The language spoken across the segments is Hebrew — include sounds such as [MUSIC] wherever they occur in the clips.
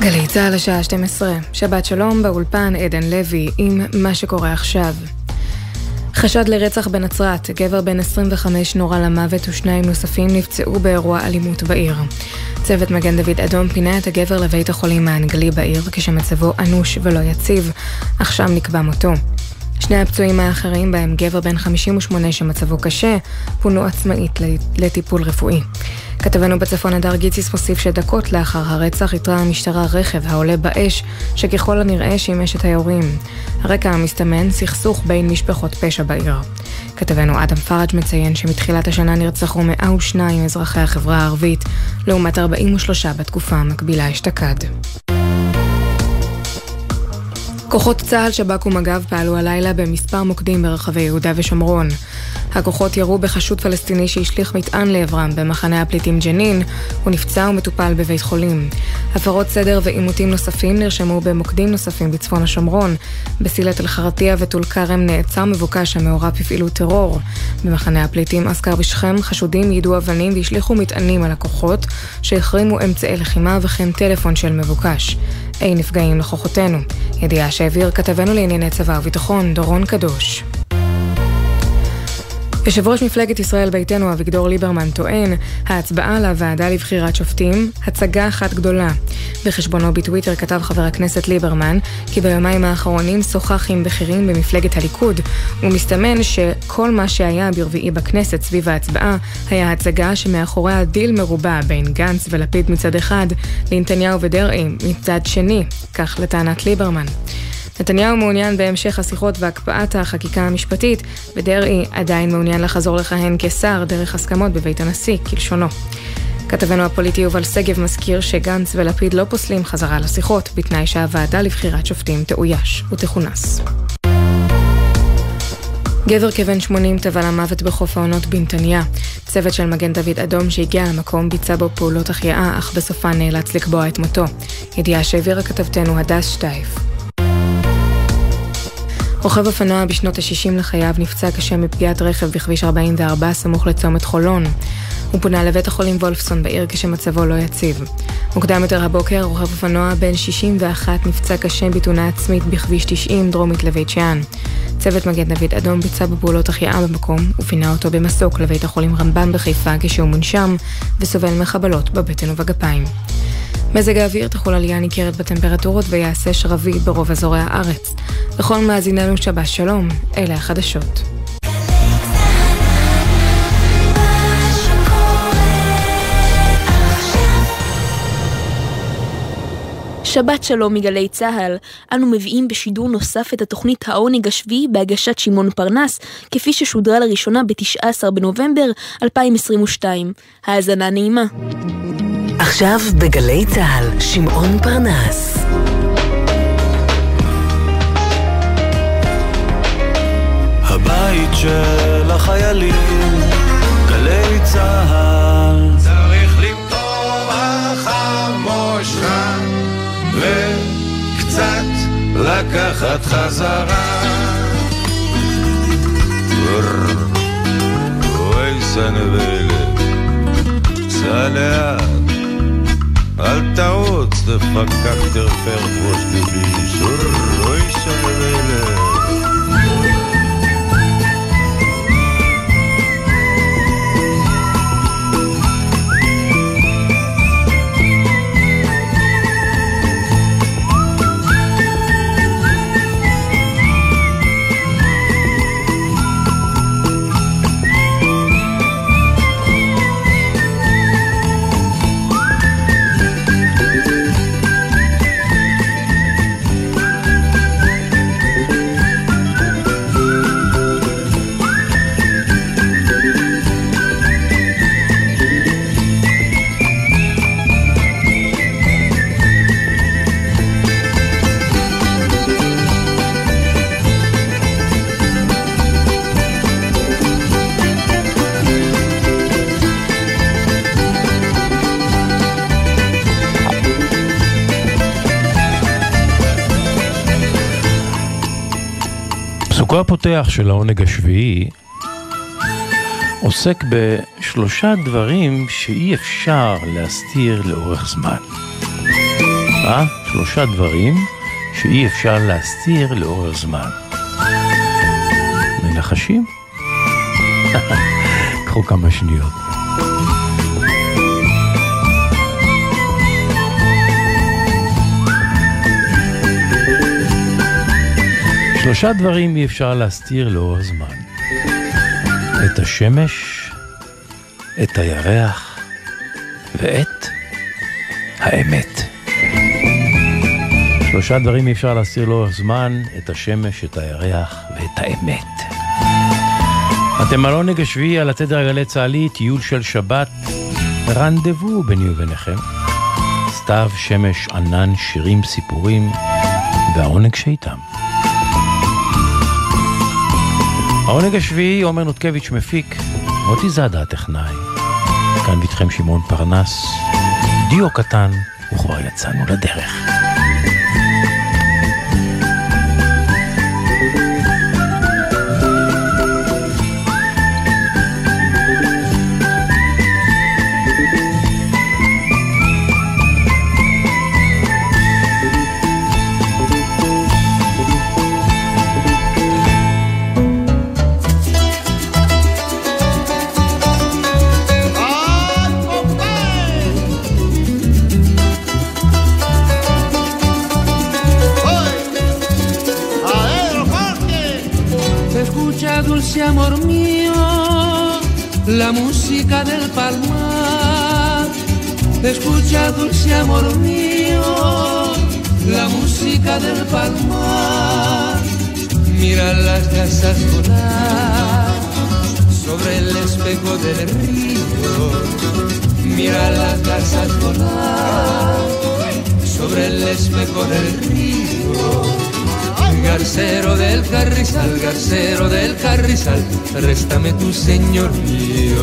גלי צה"ל השעה 12, שבת שלום באולפן עדן לוי עם מה שקורה עכשיו. חשד לרצח בנצרת, גבר בן 25 נורה למוות ושניים נוספים נפצעו באירוע אלימות בעיר. צוות מגן דוד אדום פינה את הגבר לבית החולים האנגלי בעיר כשמצבו אנוש ולא יציב, אך שם נקבע מותו. שני הפצועים האחרים, בהם גבר בן 58 שמצבו קשה, פונו עצמאית לטיפול רפואי. כתבנו בצפון הדר גיציס מוסיף שדקות לאחר הרצח איתרה המשטרה רכב העולה באש, שככל הנראה שימש את היורים. הרקע המסתמן, סכסוך בין משפחות פשע בעיר. כתבנו אדם פראג' מציין שמתחילת השנה נרצחו 102 אזרחי החברה הערבית, לעומת 43 בתקופה המקבילה אשתקד. כוחות צה"ל, שב"כ ומג"ב פעלו הלילה במספר מוקדים ברחבי יהודה ושומרון. הכוחות ירו בחשוד פלסטיני שהשליך מטען לעברם במחנה הפליטים ג'נין, הוא נפצע ומטופל בבית חולים. הפרות סדר ועימותים נוספים נרשמו במוקדים נוספים בצפון השומרון. בסילת אל-חרטיה וטול כרם נעצר מבוקש המעורב בפעילות טרור. במחנה הפליטים אסכר בשכם חשודים יידו אבנים והשליכו מטענים על הכוחות, שהחרימו אמצעי לחימה וכן טלפון של מבוקש. אין נפגעים לכוחותינו. ידיעה שהעביר כתבנו לענייני צבא וביטחון, דורון קדוש. יושב ראש מפלגת ישראל ביתנו אביגדור ליברמן טוען, ההצבעה לוועדה לבחירת שופטים, הצגה אחת גדולה. בחשבונו בטוויטר כתב חבר הכנסת ליברמן, כי ביומיים האחרונים שוחח עם בכירים במפלגת הליכוד, ומסתמן שכל מה שהיה ברביעי בכנסת סביב ההצבעה, היה הצגה שמאחוריה דיל מרובע בין גנץ ולפיד מצד אחד, לנתניהו ודרעי מצד שני, כך לטענת ליברמן. נתניהו מעוניין בהמשך השיחות והקפאת החקיקה המשפטית, ודרעי עדיין מעוניין לחזור לכהן כשר דרך הסכמות בבית הנשיא, כלשונו. כתבנו הפוליטי יובל שגב מזכיר שגנץ ולפיד לא פוסלים חזרה לשיחות, בתנאי שהוועדה לבחירת שופטים תאויש ותכונס. גבר כבן 80 טבע למוות בחוף העונות בנתניה. צוות של מגן דוד אדום שהגיע למקום ביצע בו פעולות החייאה, אך בסופה נאלץ לקבוע את מותו. ידיעה שהעבירה כתבתנו הדס שטייף. רוכב אופנוע בשנות ה-60 לחייו נפצע קשה מפגיעת רכב בכביש 44 סמוך לצומת חולון. הוא פונה לבית החולים וולפסון בעיר כשמצבו לא יציב. מוקדם יותר הבוקר רוכב אופנוע בן 61 נפצע קשה בתאונה עצמית בכביש 90 דרומית לבית שאן. צוות מגן דוד אדום ביצע בפעולות החייאה במקום ופינה אותו במסוק לבית החולים רמב"ם בחיפה כשהוא מונשם וסובל מחבלות בבטן ובגפיים. מזג האוויר תחול עלייה ניכרת בטמפרטורות ויעשה שרבי ברוב אזורי הארץ. לכל מאזיננו שבת שלום, אלה החדשות. שבת שלום מגלי צה"ל, אנו מביאים בשידור נוסף את התוכנית העונג השביעי בהגשת שמעון פרנס, כפי ששודרה לראשונה ב-19 בנובמבר 2022. האזנה נעימה. עכשיו בגלי צה"ל, שמעון פרנס. הבית של החיילים, גלי צה"ל. צריך למתוח המושכה וקצת לקחת חזרה. אוי סנבלת, סע לאט אל תעוץ, דפקק תרפר ראש גבי, שור אוי סנבלת. הפותח של העונג השביעי עוסק בשלושה דברים שאי אפשר להסתיר לאורך זמן. אה? שלושה דברים שאי אפשר להסתיר לאורך זמן. מנחשים? [LAUGHS] קחו כמה שניות. שלושה דברים אי אפשר להסתיר לאורך זמן. את השמש, את הירח ואת האמת. שלושה דברים אי אפשר להסתיר לאורך זמן, את השמש, את הירח ואת האמת. אתם על עונג השביעי על התדר הגלי צה"לי, טיול של שבת, רנדבו ביני וביניכם. סתיו, שמש, ענן, שירים, סיפורים, והעונג שאיתם. העונג השביעי, עומר נותקביץ' מפיק, מוטי זאדה הטכנאי. כאן איתכם שמעון פרנס, דיו קטן, וכבר יצאנו לדרך. La música del palmar. Escucha, dulce amor mío, la música del palmar. Mira las gasas volar sobre el espejo del río. Mira las gasas volar sobre el espejo del río Garcero del carrizal, garcero del carrizal, réstame tu señor mío.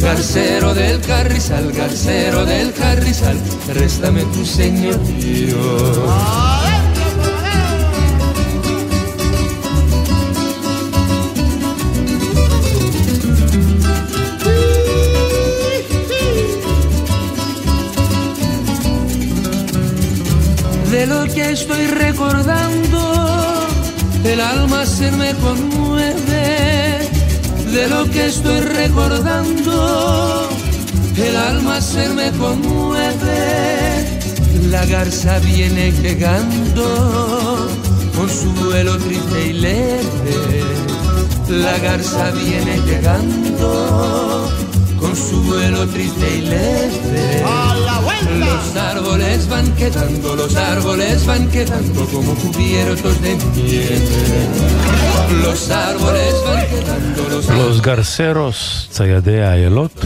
Garcero del carrizal, garcero del carrizal, réstame tu señor mío. de lo que estoy recordando, el alma se me conmueve. De lo que estoy recordando, el alma se me conmueve. La garza viene llegando con su vuelo triste y leve. La garza viene llegando con su vuelo triste y leve. ¡A la vuelta! Los árboles van quedando, los árboles van quedando como cubiertos de nieve. Los árboles van quedando, los los גרסרוס, ציידי האיילות,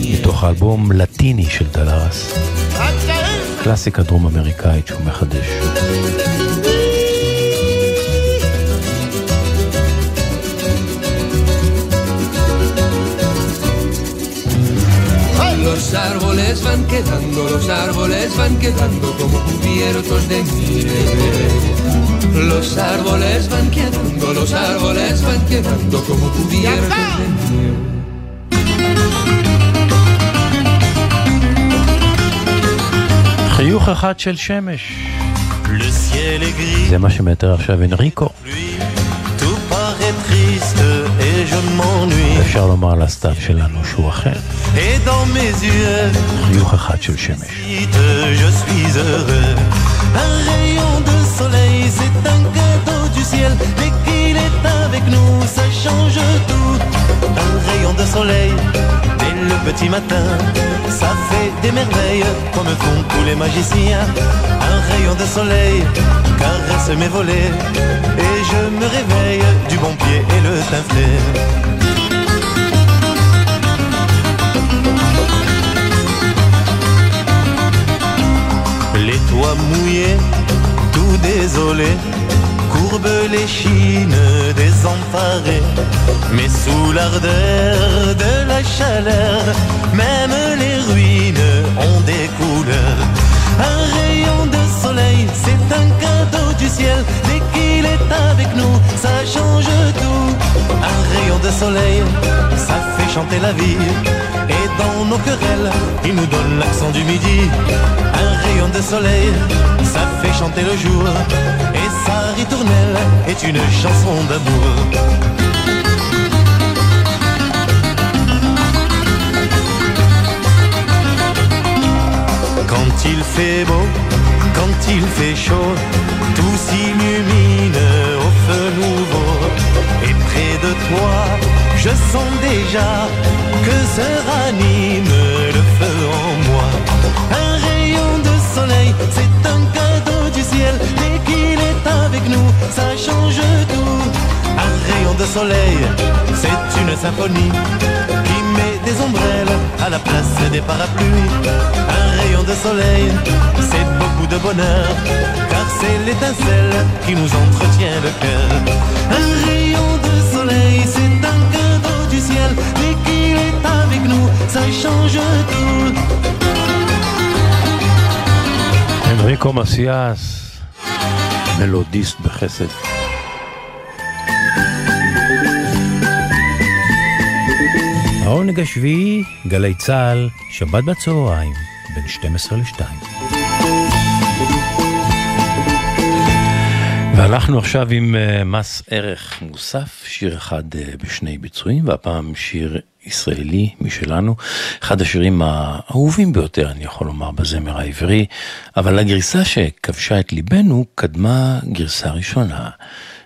מתוך האלבום לטיני של דלרס. קלאסיקה דרום אמריקאית שהוא מחדש. Los árboles van quedando, los árboles van quedando como cubiertos de nieve. Los árboles van quedando, los árboles van quedando como cubiertos de nieve. חיוך אחד של שמש. זה מה שמתאר עכשיו אנריקו. je m'ennuie. אפשר לומר על הסתיו שלנו שהוא אחר. Et dans mes yeux, חיוך אחד של שמש. je suis heureux. Un rayon de soleil, c'est un cadeau du Dès qu'il est avec nous, ça change tout. Un rayon de soleil, dès le petit matin, ça fait des merveilles, comme font tous les magiciens. Un rayon de soleil caresse mes volets, et je me réveille du bon pied et le teint. Les toits mouillés, tout désolé, courbent les chines désemparées. Mais sous l'ardeur de la chaleur, même les ruines ont des couleurs. Un rayon de soleil, c'est un cadeau du ciel. Dès qu'il est avec nous, ça change tout. Un rayon de soleil, ça fait chanter la vie. Et dans nos querelles, il nous donne l'accent du midi. Un rayon de soleil, ça fait chanter le jour. Sa ritournelle est une chanson d'amour. Quand il fait beau, quand il fait chaud, tout s'illumine au feu nouveau. Et près de toi, je sens déjà que se ranime le feu en moi. Un rayon de soleil, c'est un cadeau du ciel nous, ça change tout. Un rayon de soleil, c'est une symphonie qui met des ombrelles à la place des parapluies. Un rayon de soleil, c'est beaucoup de bonheur, car c'est l'étincelle qui nous entretient le cœur. Un rayon de soleil, c'est un cadeau du ciel, dès qu'il est avec nous, ça change tout. Enrico Macias מלודיסט בחסד. העונג השביעי, גלי צה"ל, שבת בצהריים, בין 12 ל-2. והלכנו עכשיו עם uh, מס ערך מוסף, שיר אחד uh, בשני ביצועים, והפעם שיר ישראלי משלנו, אחד השירים האהובים ביותר, אני יכול לומר, בזמר העברי, אבל הגרסה שכבשה את ליבנו קדמה גרסה ראשונה,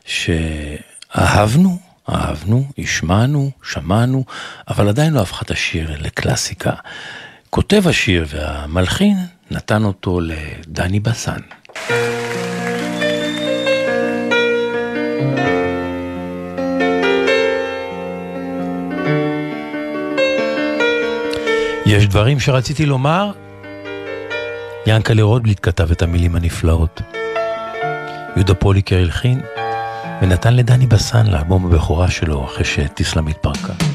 שאהבנו, אהבנו, השמענו, שמענו, אבל עדיין לא הפכה את השיר לקלאסיקה. כותב השיר והמלחין נתן אותו לדני בסן. יש דברים שרציתי לומר, ינקלה רוטבליט כתב את המילים הנפלאות. יהודה פוליקר הלחין, ונתן לדני בסן לאלבום הבכורה שלו אחרי שטיסלה מתפרקה.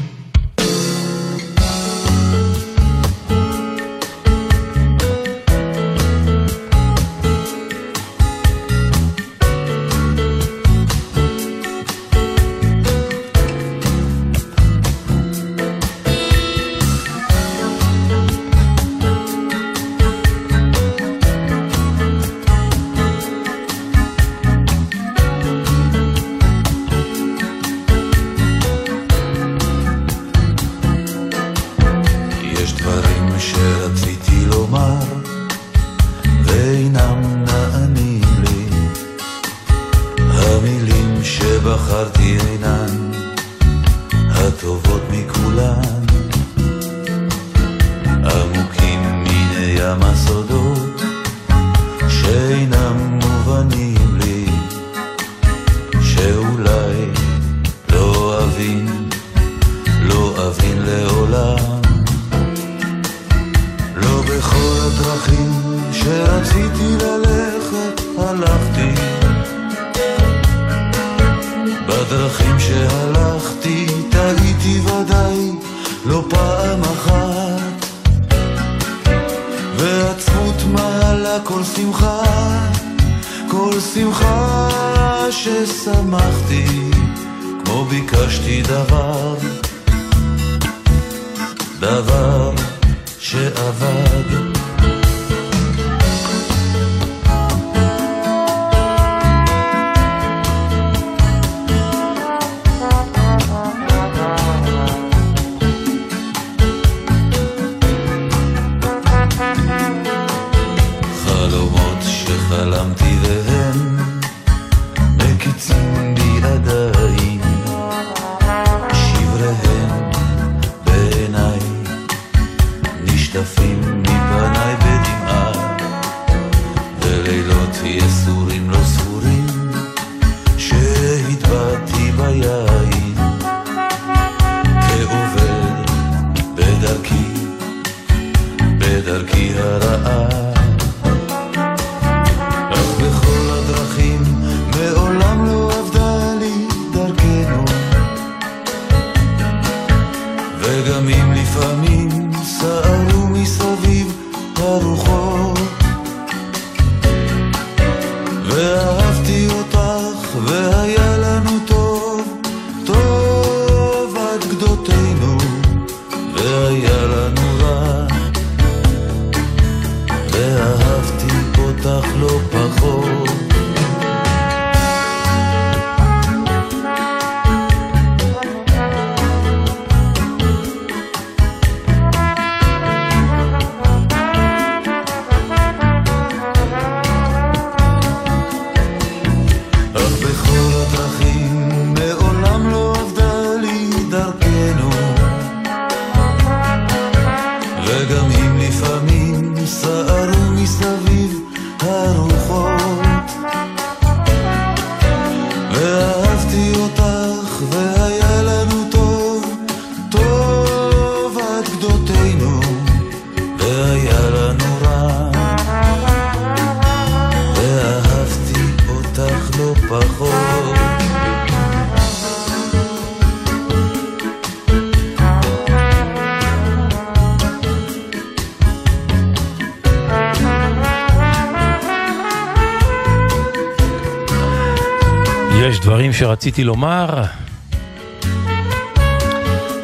שרציתי לומר.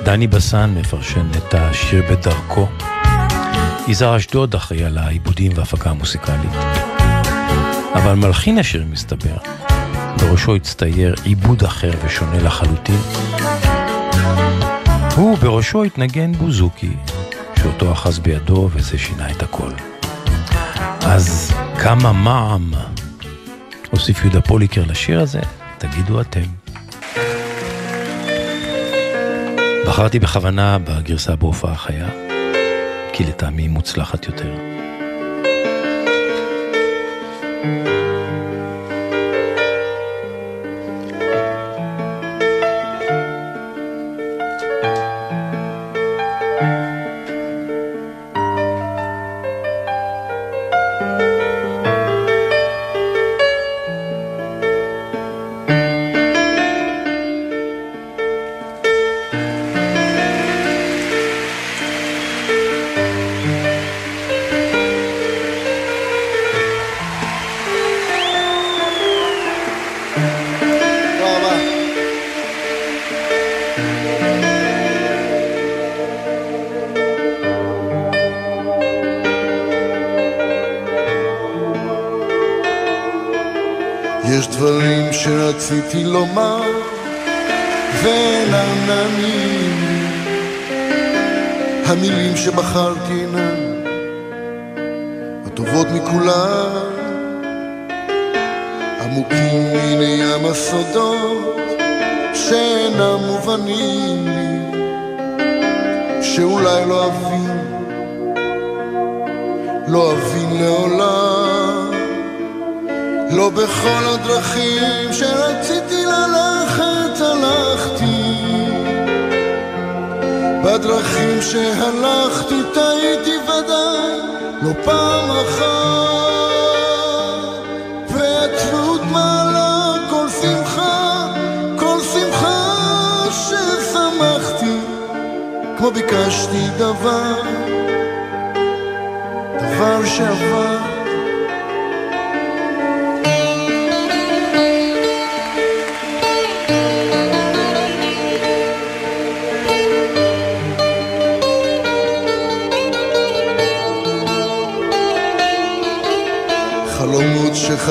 דני בסן מפרשן את השיר בדרכו. יזהר אשדוד אחראי על העיבודים וההפקה המוסיקלית. אבל מלחין השיר מסתבר, בראשו הצטייר עיבוד אחר ושונה לחלוטין. הוא בראשו התנגן בוזוקי, שאותו אחז בידו וזה שינה את הכל. אז כמה מע"מ הוסיף יהודה פוליקר לשיר הזה? תגידו אתם. בחרתי בכוונה בגרסה בהופעה חיה, כי לטעמי מוצלחת יותר.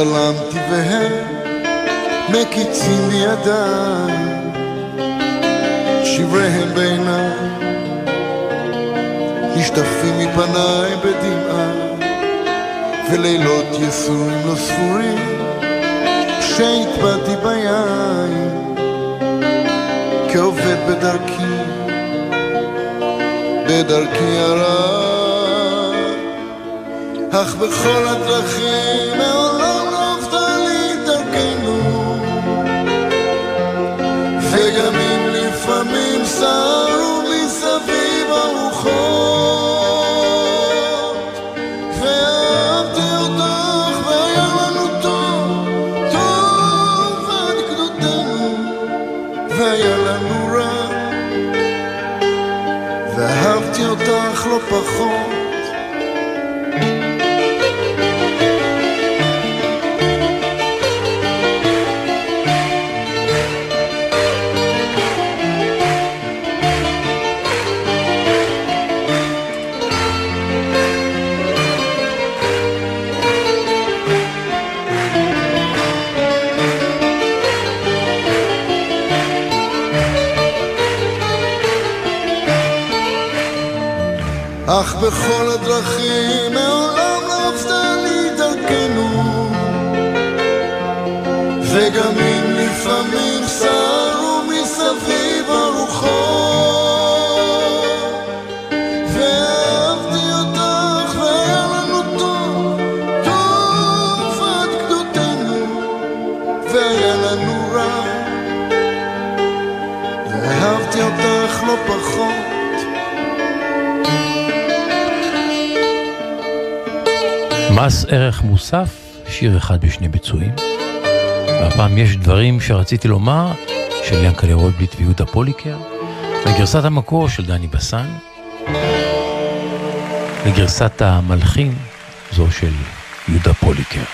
שחלמתי והם מקיצים בידיי שבריהם בעיניי נשטפים מפניי בדמעה ולילות יסורים לא ספורים שהטבעתי ביין. כעובד בדרכי בדרכי הרע אך בכל הדרכים אותך לא אך בכל הדרכים מס ערך מוסף, שיר אחד בשני ביצועים. והפעם יש דברים שרציתי לומר, של ינקלה רוטבליט ויהודה פוליקר, לגרסת המקור של דני בסן, לגרסת המלחין, זו של יהודה פוליקר.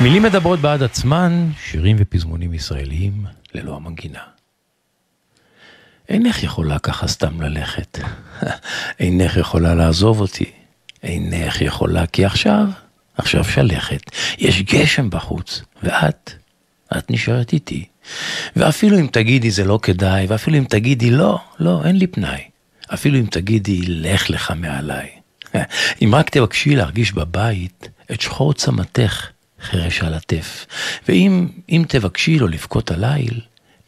מילים מדברות בעד עצמן, שירים ופזמונים ישראליים ללא המנגינה. אינך יכולה ככה סתם ללכת. אינך יכולה לעזוב אותי. אינך יכולה כי עכשיו, עכשיו שלכת. יש גשם בחוץ, ואת, את נשארת איתי. ואפילו אם תגידי זה לא כדאי, ואפילו אם תגידי לא, לא, אין לי פנאי. אפילו אם תגידי לך לך מעליי. [LAUGHS] אם רק תבקשי להרגיש בבית את שחור צמתך חרש על הטף. ואם אם תבקשי לו לבכות הליל,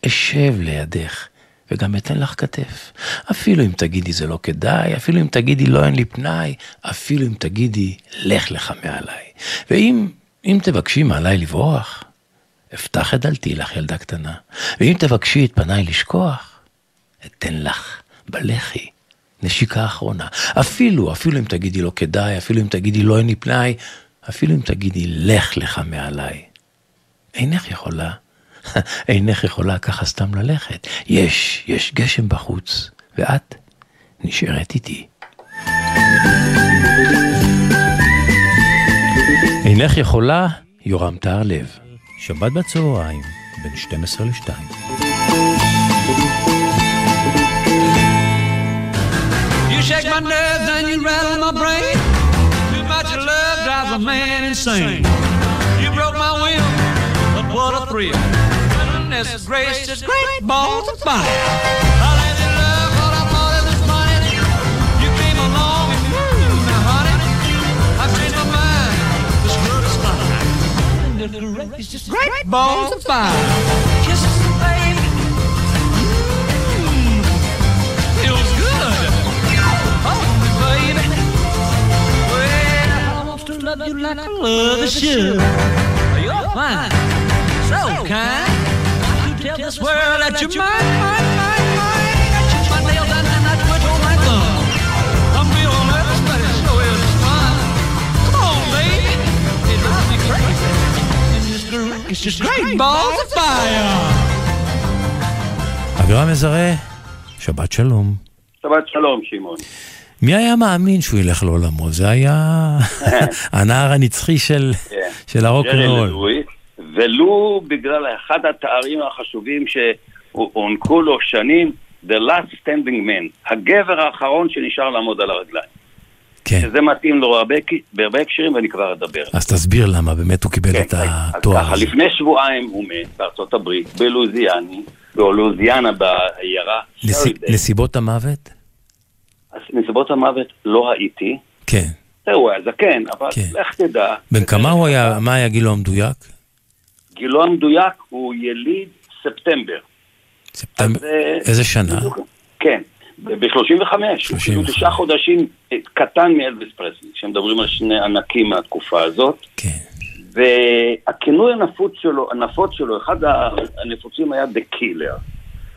אשב לידך, וגם אתן לך כתף. אפילו אם תגידי זה לא כדאי, אפילו אם תגידי לא אין לי פנאי, אפילו אם תגידי לך לך מעליי. ואם אם תבקשי מעליי לברוח, אפתח את דלתי לך ילדה קטנה. ואם תבקשי את פניי לשכוח, אתן לך בלחי נשיקה אחרונה. אפילו, אפילו אם תגידי לא כדאי, אפילו אם תגידי לא אין לי פנאי, אפילו אם תגידי לך לך מעליי. אינך יכולה, אינך יכולה ככה סתם ללכת. יש, יש גשם בחוץ, ואת נשארת איתי. אינך יכולה, יורם טהרלב. שבת בצהריים, בין 12 ל-2. You shake my nerves and you rattle my brain. Too much love drives a man insane. You broke my will, but what a thrill. Goodness gracious, great balls of fire. I let you love what I thought it was funny. You came along and ooh, now honey, I've changed my mind. This world is fine. Goodness gracious, great balls of fire. Kisses, baby. Mm, feels good. Oh, baby. Well, I want to love you like I love should. You're fine, so kind. I could tell this world that you're mine, mine, mine, mine. I chew my nails and then I twitch all night long. I'm feeling nervous, but it sure is fun. Come on, baby. It drives me crazy. And this groove is just great balls of fire. אבירם מזרה, שבת שלום. שבת שלום, שמעון. מי היה מאמין שהוא ילך לעולמו? זה היה הנער הנצחי של, כן. של הרוקנרול. ג'רי לואיס, ולו בגלל אחד התארים החשובים שהוענקו לו שנים, The Last Standing Man, הגבר האחרון שנשאר לעמוד על הרגליים. כן. שזה מתאים לו הרבה, בהרבה הקשרים ואני כבר אדבר. אז תסביר למה באמת הוא קיבל כן, את אז התואר ככה, הזה. לפני שבועיים הוא מת בארצות הברית, בלוזיאני, בלוזיאנה בעיירה. נס-. נסיבות המוות? אז נסיבות המוות לא ראיתי. כן. הוא היה זקן, אבל לך תדע. בן כמה הוא היה, מה היה גילו המדויק? גילו המדויק הוא יליד ספטמבר. ספטמבר. אה, איזה שנה? כן, ב-35, הוא כאילו תשעה חודשים אה, קטן מאלוויס פרסלי, כשמדברים על שני ענקים מהתקופה הזאת. כן. והכינוי הנפוץ שלו, הנפוץ שלו, אחד הנפוצים היה The Killer.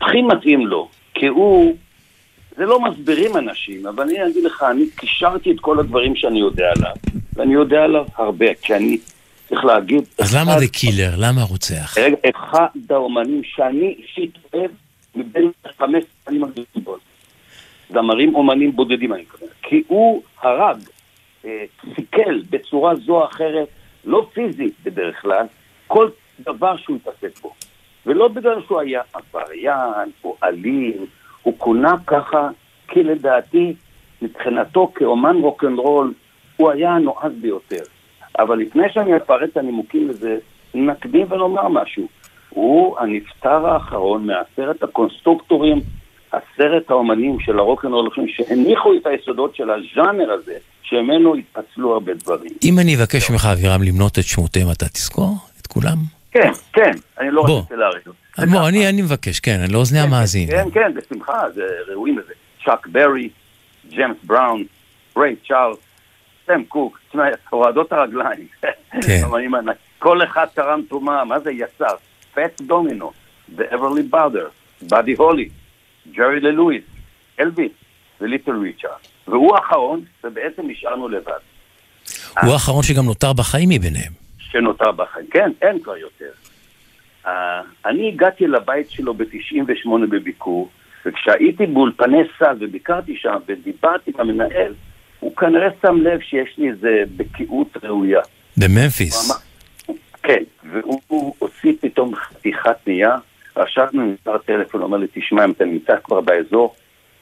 הכי מתאים לו, כי הוא, זה לא מסבירים אנשים, אבל אני אגיד לך, אני קישרתי את כל הדברים שאני יודע עליו, ואני יודע עליו הרבה, כי אני צריך להגיד... אז למה זה קילר? למה רוצח? רגע, אחד האומנים שאני אישית אוהב מבין חמש שנים הגדולות. זמרים אומנים בודדים אני מתכוון. כי הוא הרג, אה, סיכל בצורה זו או אחרת, לא פיזית בדרך כלל, כל דבר שהוא התעסק בו. ולא בגלל שהוא היה עבריין או אלים, הוא כונה ככה כי לדעתי, מבחינתו כאומן רוקנרול, הוא היה הנועז ביותר. אבל לפני שאני אפרט את הנימוקים לזה, נקדים ונאמר משהו. הוא הנפטר האחרון מעשרת הקונסטרוקטורים, עשרת האומנים של הרוקנרול, שהניחו את היסודות של הז'אנר הזה, שממנו התפצלו הרבה דברים. אם אני אבקש ממך, אבירם, למנות את שמותיהם, אתה תזכור? את כולם? כן, כן, אני לא. רציתי להאריך. בוא, אני אני מבקש, כן, לאוזני המאזין. כן, כן, בשמחה, זה ראויים לזה. צ'אק ברי, ג'יימס בראון, ריי צ'ארלס, סם קוק, תשמע, הורדות הרגליים. כן. כל אחד תרם תרומה, מה זה יצר? פט דומינו, ואברלי באדר, באדי הולי, ג'רי ללואיס, אלביס וליטל ריצ'ארד. והוא האחרון, ובעצם נשארנו לבד. הוא האחרון שגם נותר בחיים מביניהם. שנותר בחיים. כן, אין כבר יותר. Uh, אני הגעתי לבית שלו ב-98 בביקור, וכשהייתי באולפני סל וביקרתי שם ודיברתי עם המנהל, הוא כנראה שם לב שיש לי איזה בקיאות ראויה. בממפיס. כן, והוא הוציא פתאום חתיכת נייר, רשמנו מספר טלפון, אומר לי, תשמע, אם אתה נמצא כבר באזור,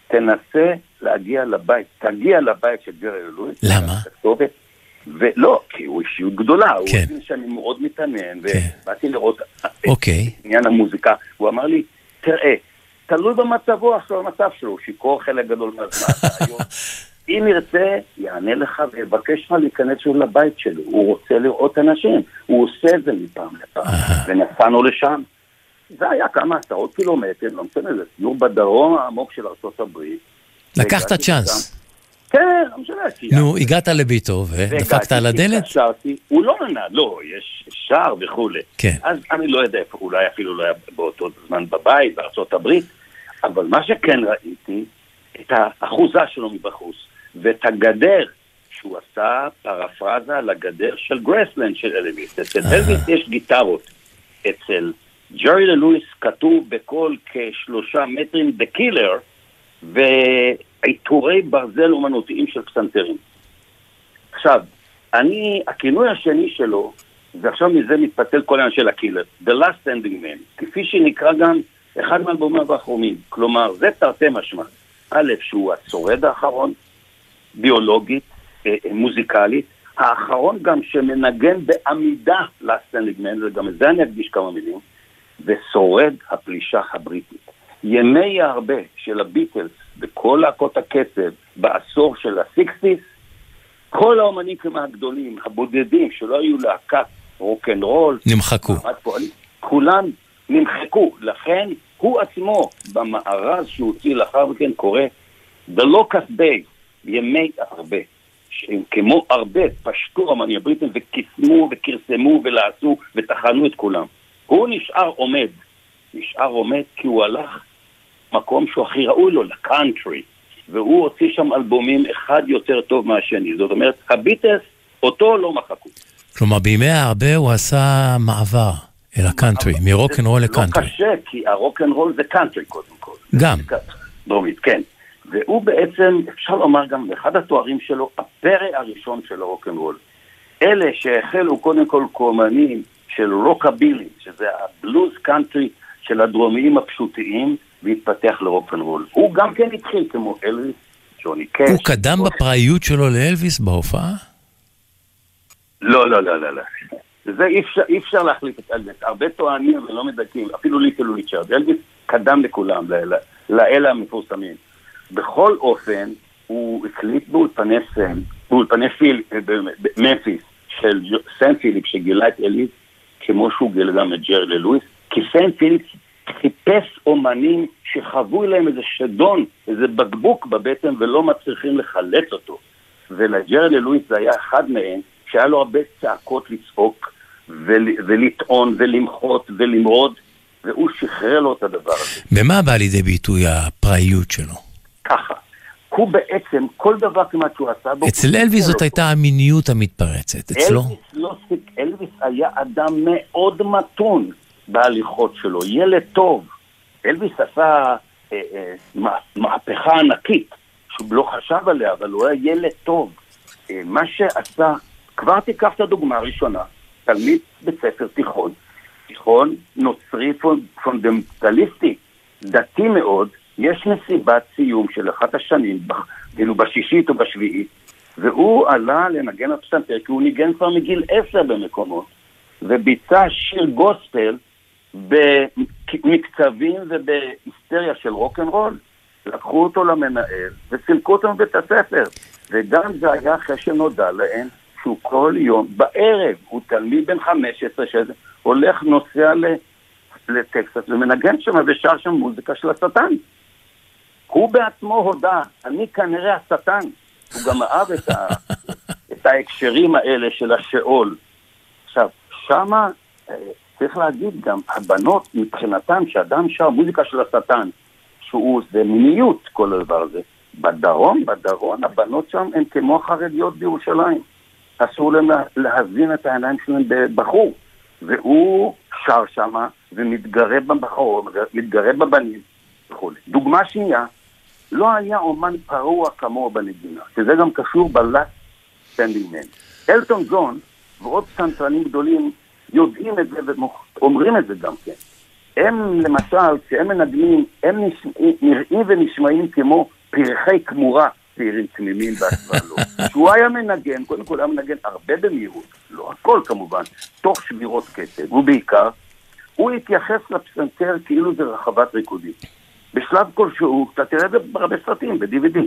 תנסה להגיע לבית, תגיע לבית של ג'רי לואיס. למה? ולא, כי הוא אישיות גדולה, הוא כן. הבין שאני מאוד מתעניין, כן. ובאתי לראות את אוקיי. עניין המוזיקה, הוא אמר לי, תראה, תלוי במצבו עכשיו, המצב שלו, הוא שיכור חלק גדול מהזמן. [LAUGHS] אם ירצה, יענה לך ויבקש לך להיכנס שוב לבית שלו, הוא רוצה לראות אנשים, הוא עושה את זה מפעם לפעם, ונסענו לשם. זה היה כמה עשרות קילומטר, לא משנה, זה סיור בדרום העמוק של ארה"ב. לקחת צ'אנס. כן, לא משנה. נו, הגעת לביתו ודפקת על הדלת? התקשרתי, הוא לא ענה, לא, יש שער וכולי. כן. אז אני לא יודע איפה, אולי אפילו לא היה באותו זמן בבית, בארצות הברית, אבל מה שכן ראיתי, את האחוזה שלו מבחוץ, ואת הגדר שהוא עשה פרפרזה לגדר של גרסלנד של אלוויס. אצל אלוויס יש גיטרות. אצל ג'רי לי לואיס כתוב בכל כשלושה מטרים The Killer, ועיטורי ברזל אומנותיים של פסנתרים. עכשיו, אני, הכינוי השני שלו, ועכשיו מזה מתפתל כל העניין של הקילר, The Last Standing Man, כפי שנקרא גם אחד מהאלבומיו האחרונים. כלומר, זה תרתי משמע. א', שהוא השורד האחרון, ביולוגית, אה, אה, מוזיקלית, האחרון גם שמנגן בעמידה Man, וגם את זה אני אקדיש כמה מילים, ושורד הפלישה הבריטית. ימי הרבה של הביטלס וכל להקות הקצב בעשור של הסיקסטיס, כל האומנים כמעט הגדולים, הבודדים, שלא היו להקת רוקנרול, נמחקו. פועלים, כולם נמחקו. לכן הוא עצמו, במארז שהוא הוציא לאחר מכן, קורא The Locust Day, ימי הרבה. שהם כמו הרבה פשטו האמנים הבריטים וקיסמו וכרסמו ולעשו וטחנו את כולם. הוא נשאר עומד, נשאר עומד כי הוא הלך מקום שהוא הכי ראוי לו, לקאנטרי. והוא הוציא שם אלבומים אחד יותר טוב מהשני. זאת אומרת, הביטלס, אותו לא מחקו. כלומר, בימי הרבה הוא עשה מעבר אל הקאנטרי, מרוקנרול רול לקאנטרי. קשה, כי הרוקנרול זה קאנטרי קודם כל. גם. דרומית, כן. והוא בעצם, אפשר לומר גם, אחד התוארים שלו, הפרא הראשון של הרוקנרול. אלה שהחלו קודם כל כאומנים של רוקבילי, שזה הבלוז קאנטרי של הדרומיים הפשוטיים, והתפתח לרוקנרול. הוא גם כן התחיל כמו אלוויס, ג'וני קאש. הוא קדם בפראיות שלו לאלוויס בהופעה? לא, לא, לא, לא, לא. זה אי אפשר, אי אפשר להחליף את אלוויס. הרבה טוענים ולא מדייקים, אפילו ליטל ריצ'רד. אלוויס קדם לכולם, לאלה המפורסמים. בכל אופן, הוא הקליט באולפני סאן, באולפני פיל, בממפיס, של סם פיליפ שגילה את אלוויס, כמו שהוא גילה גם את ג'רי לי לואיס, כי סם פיליפ חיפש אומנים שחוו להם איזה שדון, איזה בקבוק בבטן ולא מצליחים לחלץ אותו. ולג'רי ללואיס זה היה אחד מהם, שהיה לו הרבה צעקות לצעוק ול, ולטעון ולמחות ולמרוד, והוא שחרר לו את הדבר הזה. במה בא לידי ביטוי הפראיות שלו? ככה. הוא בעצם, כל דבר כמעט שהוא עשה בו... אצל אלוויס זאת. הייתה המיניות המתפרצת, אצלו? אלוויס לא סיק, אלוויס היה אדם מאוד מתון בהליכות שלו, ילד טוב. אלוויס עשה אה, אה, מה- מהפכה ענקית, שהוא לא חשב עליה, אבל הוא היה ילד טוב. אה, מה שעשה, כבר תיקח את הדוגמה הראשונה, תלמיד בית ספר תיכון, תיכון נוצרי פונ- פונדמנטליסטי, דתי מאוד, יש מסיבת סיום של אחת השנים, כאילו בשישית או בשביעית, והוא עלה לנגן בפסנתר, כי הוא ניגן כבר מגיל עשר במקומות, וביצע שיר גוספל במקצבים ובהיסטריה של רוקנרול. לקחו אותו למנהל וסילקו אותו מבית הספר. וגם זה היה אחרי שנודע להם שהוא כל יום, בערב, הוא תלמיד בן 15 שזה הולך, נוסע לטקסס ומנגן שם ושר שם מוזיקה של השטן. הוא בעצמו הודה, אני כנראה השטן. הוא גם אהב את, ה, [LAUGHS] את ההקשרים האלה של השאול. עכשיו, שמה, אה, צריך להגיד גם, הבנות מבחינתן, שאדם שר מוזיקה של השטן, שהוא, זה מיניות כל הדבר הזה. בדרום, בדרום, הבנות שם הן כמו החרדיות בירושלים. אסור להם לה- להזין את העיניים שלהם בבחור. והוא שר שמה ומתגרה בבחור, מתגרה בבנים וכולי. דוגמה שנייה, לא היה אומן פרוע כמוהו בנגינה, שזה גם קשור ב Last Standing Man. אלטון ג'ון ועוד פסנתרנים גדולים יודעים את זה ואומרים את זה גם כן. הם למשל, כשהם מנגנים, הם נראים ונשמעים כמו פרחי כמורה צעירים תמימים לו. [LAUGHS] כשהוא היה מנגן, קודם כל היה מנגן הרבה במהירות, לא הכל כמובן, תוך שבירות קצב, ובעיקר, הוא התייחס לפסנתר כאילו זה רחבת ריקודים. בשלב כלשהו, אתה תראה את זה בהרבה סרטים, ב-DVD.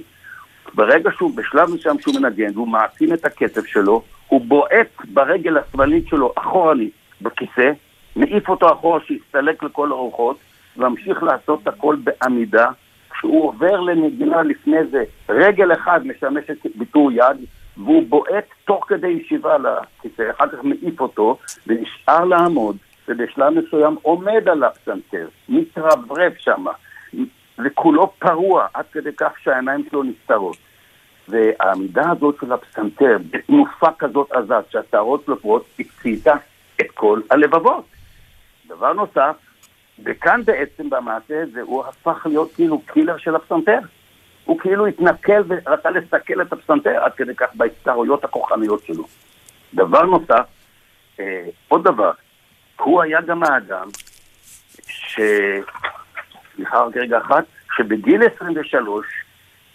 ברגע שהוא, בשלב מסוים שהוא מנגן, והוא מעצים את הקצב שלו, הוא בועט ברגל השמאלית שלו אחורנית בכיסא, מעיף אותו אחורה שיסתלק לכל הרוחות, וממשיך לעשות הכל בעמידה. כשהוא עובר לנגינה לפני זה, רגל אחד משמשת ביטור יד, והוא בועט תוך כדי ישיבה לכיסא, אחר כך מעיף אותו, ונשאר לעמוד, ובשלב מסוים עומד על הפסנתר, מתרברב שם, וכולו פרוע, עד כדי כך שהעיניים שלו נסתרות. והעמידה הזאת של הפסנתר, בתנופה כזאת עזה, שהשערות שלו פרועות, הקציתה את כל הלבבות. דבר נוסף, וכאן בעצם במעשה הזה הוא הפך להיות כאילו קילר של הפסנתר. הוא כאילו התנכל ורצה לסכל את הפסנתר עד כדי כך בהצטערויות הכוחניות שלו. דבר נוסף, אה, עוד דבר, הוא היה גם האדם ש... סליחה רק רגע אחת, שבגיל 23,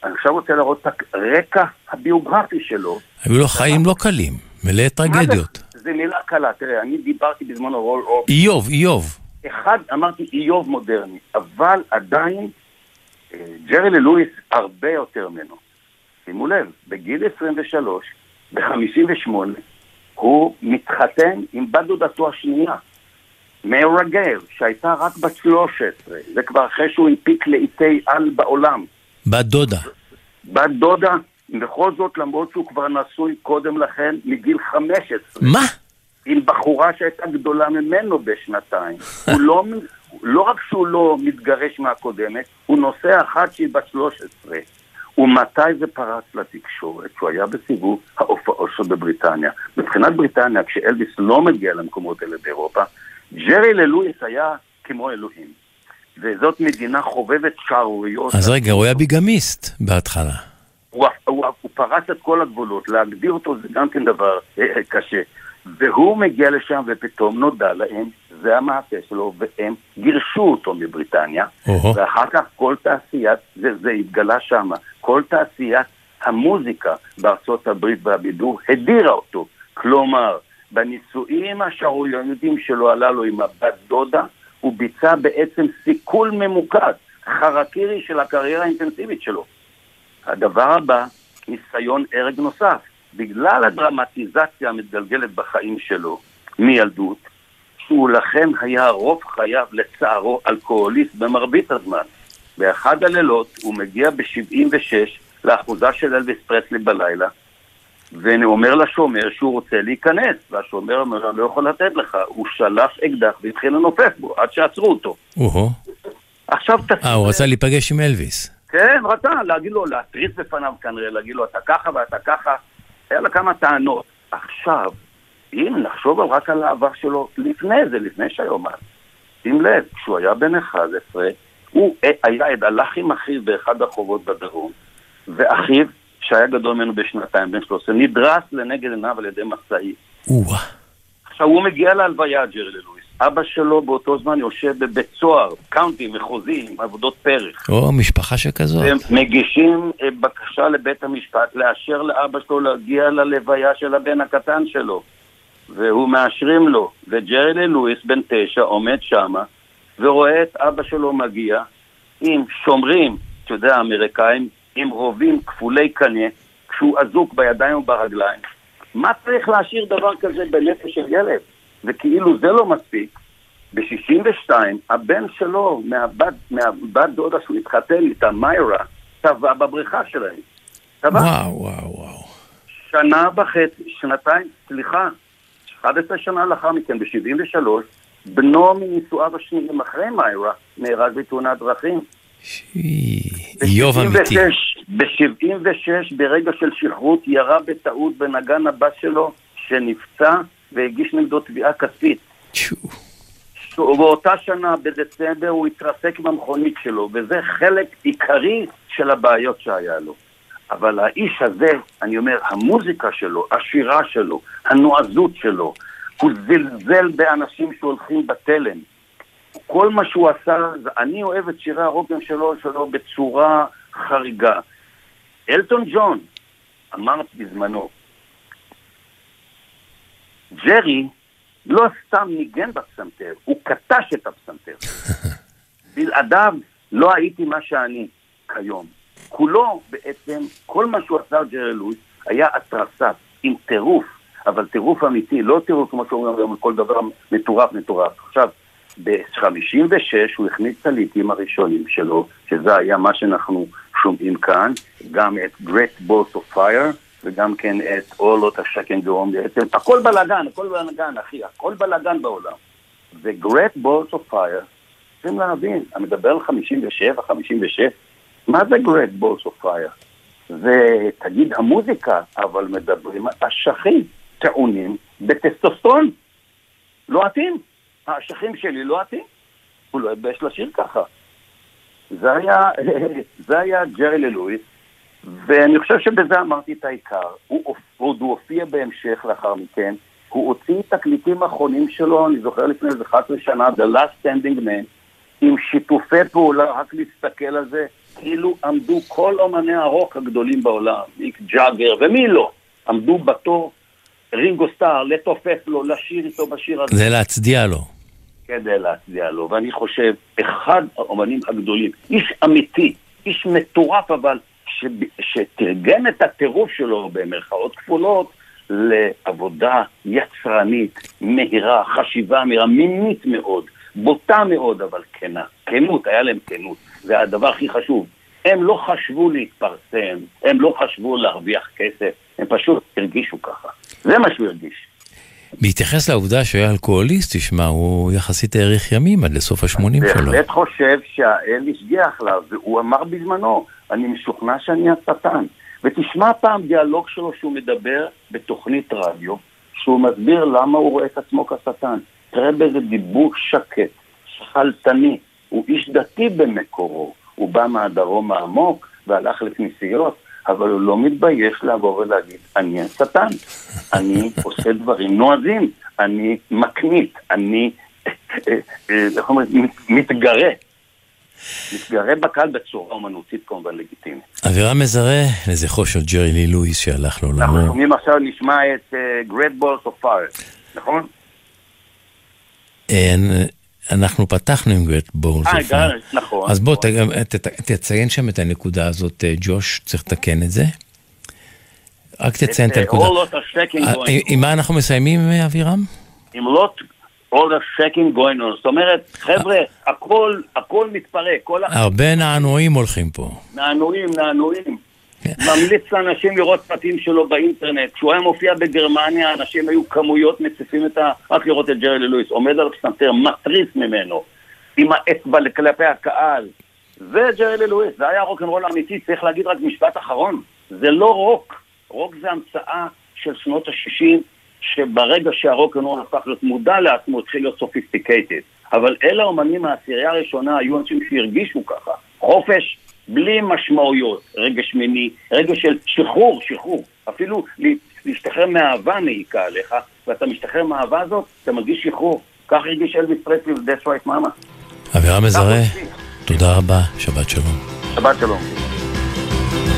אני עכשיו רוצה להראות את הרקע הביוגרפי שלו. היו לו חיים לא קלים, מלא טרגדיות. זה מילה קלה, תראה, אני דיברתי בזמנו רול אוף. איוב, איוב. אחד, אמרתי איוב מודרני, אבל עדיין אה, ג'רי ללואיס הרבה יותר ממנו. שימו לב, בגיל 23, ב-58, הוא מתחתן עם בת דודתו השנייה, מאורה גייל, שהייתה רק בת 13, זה כבר אחרי שהוא הנפיק לעיתי על בעולם. בת דודה. בת דודה, בכל זאת, למרות שהוא כבר נשוי קודם לכן, מגיל 15. מה? עם בחורה שהייתה גדולה ממנו בשנתיים. [LAUGHS] הוא לא, לא רק שהוא לא מתגרש מהקודמת, הוא נוסע אחת שהיא בת 13. ומתי זה פרץ לתקשורת? שהוא היה בסיבוב ההופעות שלו בבריטניה. מבחינת בריטניה, כשאלוויס לא מגיע למקומות האלה באירופה, ג'רי ללואיס היה כמו אלוהים. וזאת מדינה חובבת שערוריות. אז רגע, הוא היה ביגמיסט בהתחלה. הוא, הוא, הוא פרץ את כל הגבולות, להגדיר אותו זה גם כן דבר אה, אה, קשה. והוא מגיע לשם ופתאום נודע להם, זה המעשה שלו, והם גירשו אותו מבריטניה, אוהו. ואחר כך כל תעשיית, זה, זה התגלה שם, כל תעשיית המוזיקה בארצות הברית והבידור הדירה אותו. כלומר, בנישואים השערורייניים שלו הללו עם הבת דודה, הוא ביצע בעצם סיכול ממוקד, חרקירי של הקריירה האינטנסיבית שלו. הדבר הבא, ניסיון הרג נוסף. בגלל הדרמטיזציה המתגלגלת בחיים שלו מילדות, שהוא לכן היה רוב חייו לצערו אלכוהוליסט במרבית הזמן. באחד הלילות הוא מגיע ב-76 לאחוזה של אלוויס פרסלי בלילה, ואומר לשומר שהוא רוצה להיכנס, והשומר אומר לו, אני לא יכול לתת לך. הוא שלף אקדח והתחיל לנופף בו, עד שעצרו אותו. אוהו. עכשיו תסתכל... אה, הוא רצה להיפגש עם אלוויס. כן, רצה להגיד לו, להתריס בפניו כנראה, להגיד לו, אתה ככה ואתה ככה. היה לה כמה טענות. עכשיו, אם נחשוב רק על העבר שלו לפני זה, לפני שהיום אז, שים לב, כשהוא היה בן 11, הוא היה, הלך עם אחיו באחד החובות בדרום, ואחיו, שהיה גדול ממנו בשנתיים, בן 13, נדרס לנגד עיניו על ידי משאית. עכשיו, הוא מגיע להלוויה, ג'רי ללואיס. אבא שלו באותו זמן יושב בבית סוהר, קאונטי, מחוזי, עם עבודות פרח. או, משפחה שכזאת. הם מגישים אה, בקשה לבית המשפט לאשר לאבא שלו להגיע ללוויה של הבן הקטן שלו. והוא מאשרים לו. וג'רי ללואיס, בן תשע, עומד שמה, ורואה את אבא שלו מגיע עם שומרים, אתה יודע, האמריקאים, עם רובים כפולי קנה, כשהוא אזוק בידיים וברגליים. מה צריך להשאיר דבר כזה בנפש של ילד? וכאילו זה לא מספיק, ב-62 הבן שלו מהבת, מהבת דודה שהוא התחתן איתה, מיירה, טבע בבריכה שלהם. טבע. וואו, וואו, וואו. שנה וחצי, שנתיים, סליחה, 11 שנה לאחר מכן, ב-73, בנו מנישואיו השניים אחרי מיירה נהרג בתאונת דרכים. איוב אמיתי. ב-76, ברגע של שכרות, ירה בטעות בנגן הבת שלו, שנפצע והגיש נגדו תביעה כספית. ובאותה שנה, בדצמבר, הוא התרסק במכונית שלו, וזה חלק עיקרי של הבעיות שהיה לו. אבל האיש הזה, אני אומר, המוזיקה שלו, השירה שלו, הנועזות שלו, הוא זלזל באנשים שהולכים בתלם. כל מה שהוא עשה, אני אוהב את שירי הרוקן שלו, שלו בצורה חריגה. אלטון ג'ון אמר בזמנו, ג'רי לא סתם ניגן בפסנתר, הוא קטש את הפסנתר. [LAUGHS] בלעדיו לא הייתי מה שאני כיום. כולו בעצם, כל מה שהוא עשה ג'רי לואיס היה התרסה עם טירוף, אבל טירוף אמיתי, לא טירוף כמו שאומרים היום, כל דבר מטורף מטורף. עכשיו, ב-56 הוא הכניס את הליטים הראשונים שלו, שזה היה מה שאנחנו שומעים כאן, גם את Great Balls of Fire וגם כן את All of Second Dome, בעצם הכל בלאגן, הכל בלאגן, אחי, הכל בלאגן בעולם. ו-Great Balls of Fire, צריכים להבין, אני מדבר על 57, 56, מה זה Great Balls of Fire? זה, תגיד, המוזיקה, אבל מדברים אשכים טעונים בטסטוסטרון. לא עטים. האשכים שלי לא עטים. הוא לא התבייש לשיר ככה. זה היה, [LAUGHS] זה היה ג'רי ללואיס, ואני חושב שבזה אמרתי את העיקר. הוא עוד הופיע בהמשך לאחר מכן, הוא הוציא תקליטים האחרונים שלו, אני זוכר לפני איזה 11 שנה, The Last Standing Man, עם שיתופי פעולה, רק להסתכל על זה, כאילו עמדו כל אומני הרוק הגדולים בעולם, מיק ג'אגר ומי לא, עמדו בתור רינגו סטאר, לתופף לו, לשיר איתו בשיר הזה. זה להצדיע לו. כדי להצדיע לו, ואני חושב, אחד האומנים הגדולים, איש אמיתי, איש מטורף אבל, ש... שתרגם את הטירוף שלו במרכאות כפולות לעבודה יצרנית, מהירה, חשיבה מהירה, מינית מאוד, בוטה מאוד, אבל כנה. כנות, היה להם כנות. זה הדבר הכי חשוב. הם לא חשבו להתפרסם, הם לא חשבו להרוויח כסף, הם פשוט הרגישו ככה. זה מה שהוא הרגיש. בהתייחס לעובדה שהוא היה אלכוהוליסט, תשמע, הוא יחסית האריך ימים עד לסוף השמונים שלו. בהחלט חושב שהאל השגיח לה, והוא אמר בזמנו, אני משוכנע שאני השטן. ותשמע פעם דיאלוג שלו שהוא מדבר בתוכנית רדיו, שהוא מסביר למה הוא רואה את עצמו כשטן. תראה באיזה דיבור שקט, שכלתני, הוא איש דתי במקורו, הוא בא מהדרום העמוק והלך לכנסיות, אבל הוא לא מתבייש לבוא ולהגיד, אני השטן, אני עושה דברים נועזים, אני מקנית, אני, איך אומרים, מתגרה. מתגרה בקהל בצורה אומנותית כמובן לגיטימית. אווירה מזרה לזכרו של ג'רי לי לואיס שהלך לעולמו. אנחנו שומעים עכשיו, נשמע את Great Balls of Fire, נכון? אנחנו פתחנו עם גרט בורס. אה, נכון. אז בוא תציין שם את הנקודה הזאת, ג'וש, צריך לתקן את זה. רק תציין את הנקודה. עם מה אנחנו מסיימים, אבירם? עם לוט all the second going on. זאת אומרת, חבר'ה, הכל, הכל מתפרק. הרבה נענועים הולכים פה. נענועים, נענועים. ממליץ לאנשים לראות פרטים שלו באינטרנט. כשהוא היה מופיע בגרמניה, אנשים היו כמויות מציפים את ה... רק לראות את ג'רי לואיס, עומד על הפסנתר, מתריס ממנו, עם האצבע כלפי הקהל. זה ג'רי לואיס, זה היה רוקנרול אמיתי, צריך להגיד רק משפט אחרון. זה לא רוק, רוק זה המצאה של שנות ה-60, שברגע שהרוקנרול הפך להיות מודע לעצמו, התחיל להיות סופיסטיקטד. אבל אלה האומנים מהעשירייה הראשונה היו אנשים שהרגישו ככה. חופש, בלי משמעויות, רגש מיני, רגש של שחרור, שחרור. אפילו להשתחרר מאהבה מעיקה עליך, ואתה משתחרר מהאהבה הזאת, אתה מרגיש שחרור. כך הרגיש אלוויס פרסלי ו-That's right mama. אבירם מזרה, תודה רבה, שבת שלום. שבת שלום.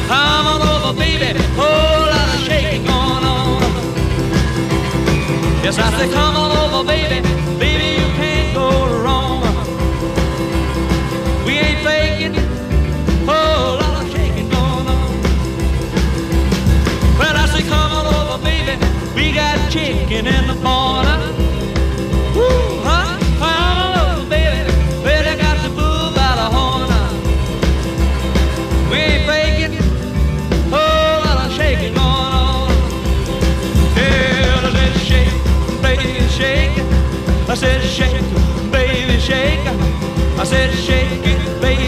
Come on over, baby, whole lot of shaking going on. Yes, I say, come on over, baby, baby, you can't go wrong. We ain't faking, lot of shaking going on. Well, I say, come on over, baby, we got chicken in the huh? Come on over, baby, got the bull by the horn. We ain't faking, lot of shaking going on. Yeah, said shake, baby, shake. I said shake, baby, shake. I said shake it, baby,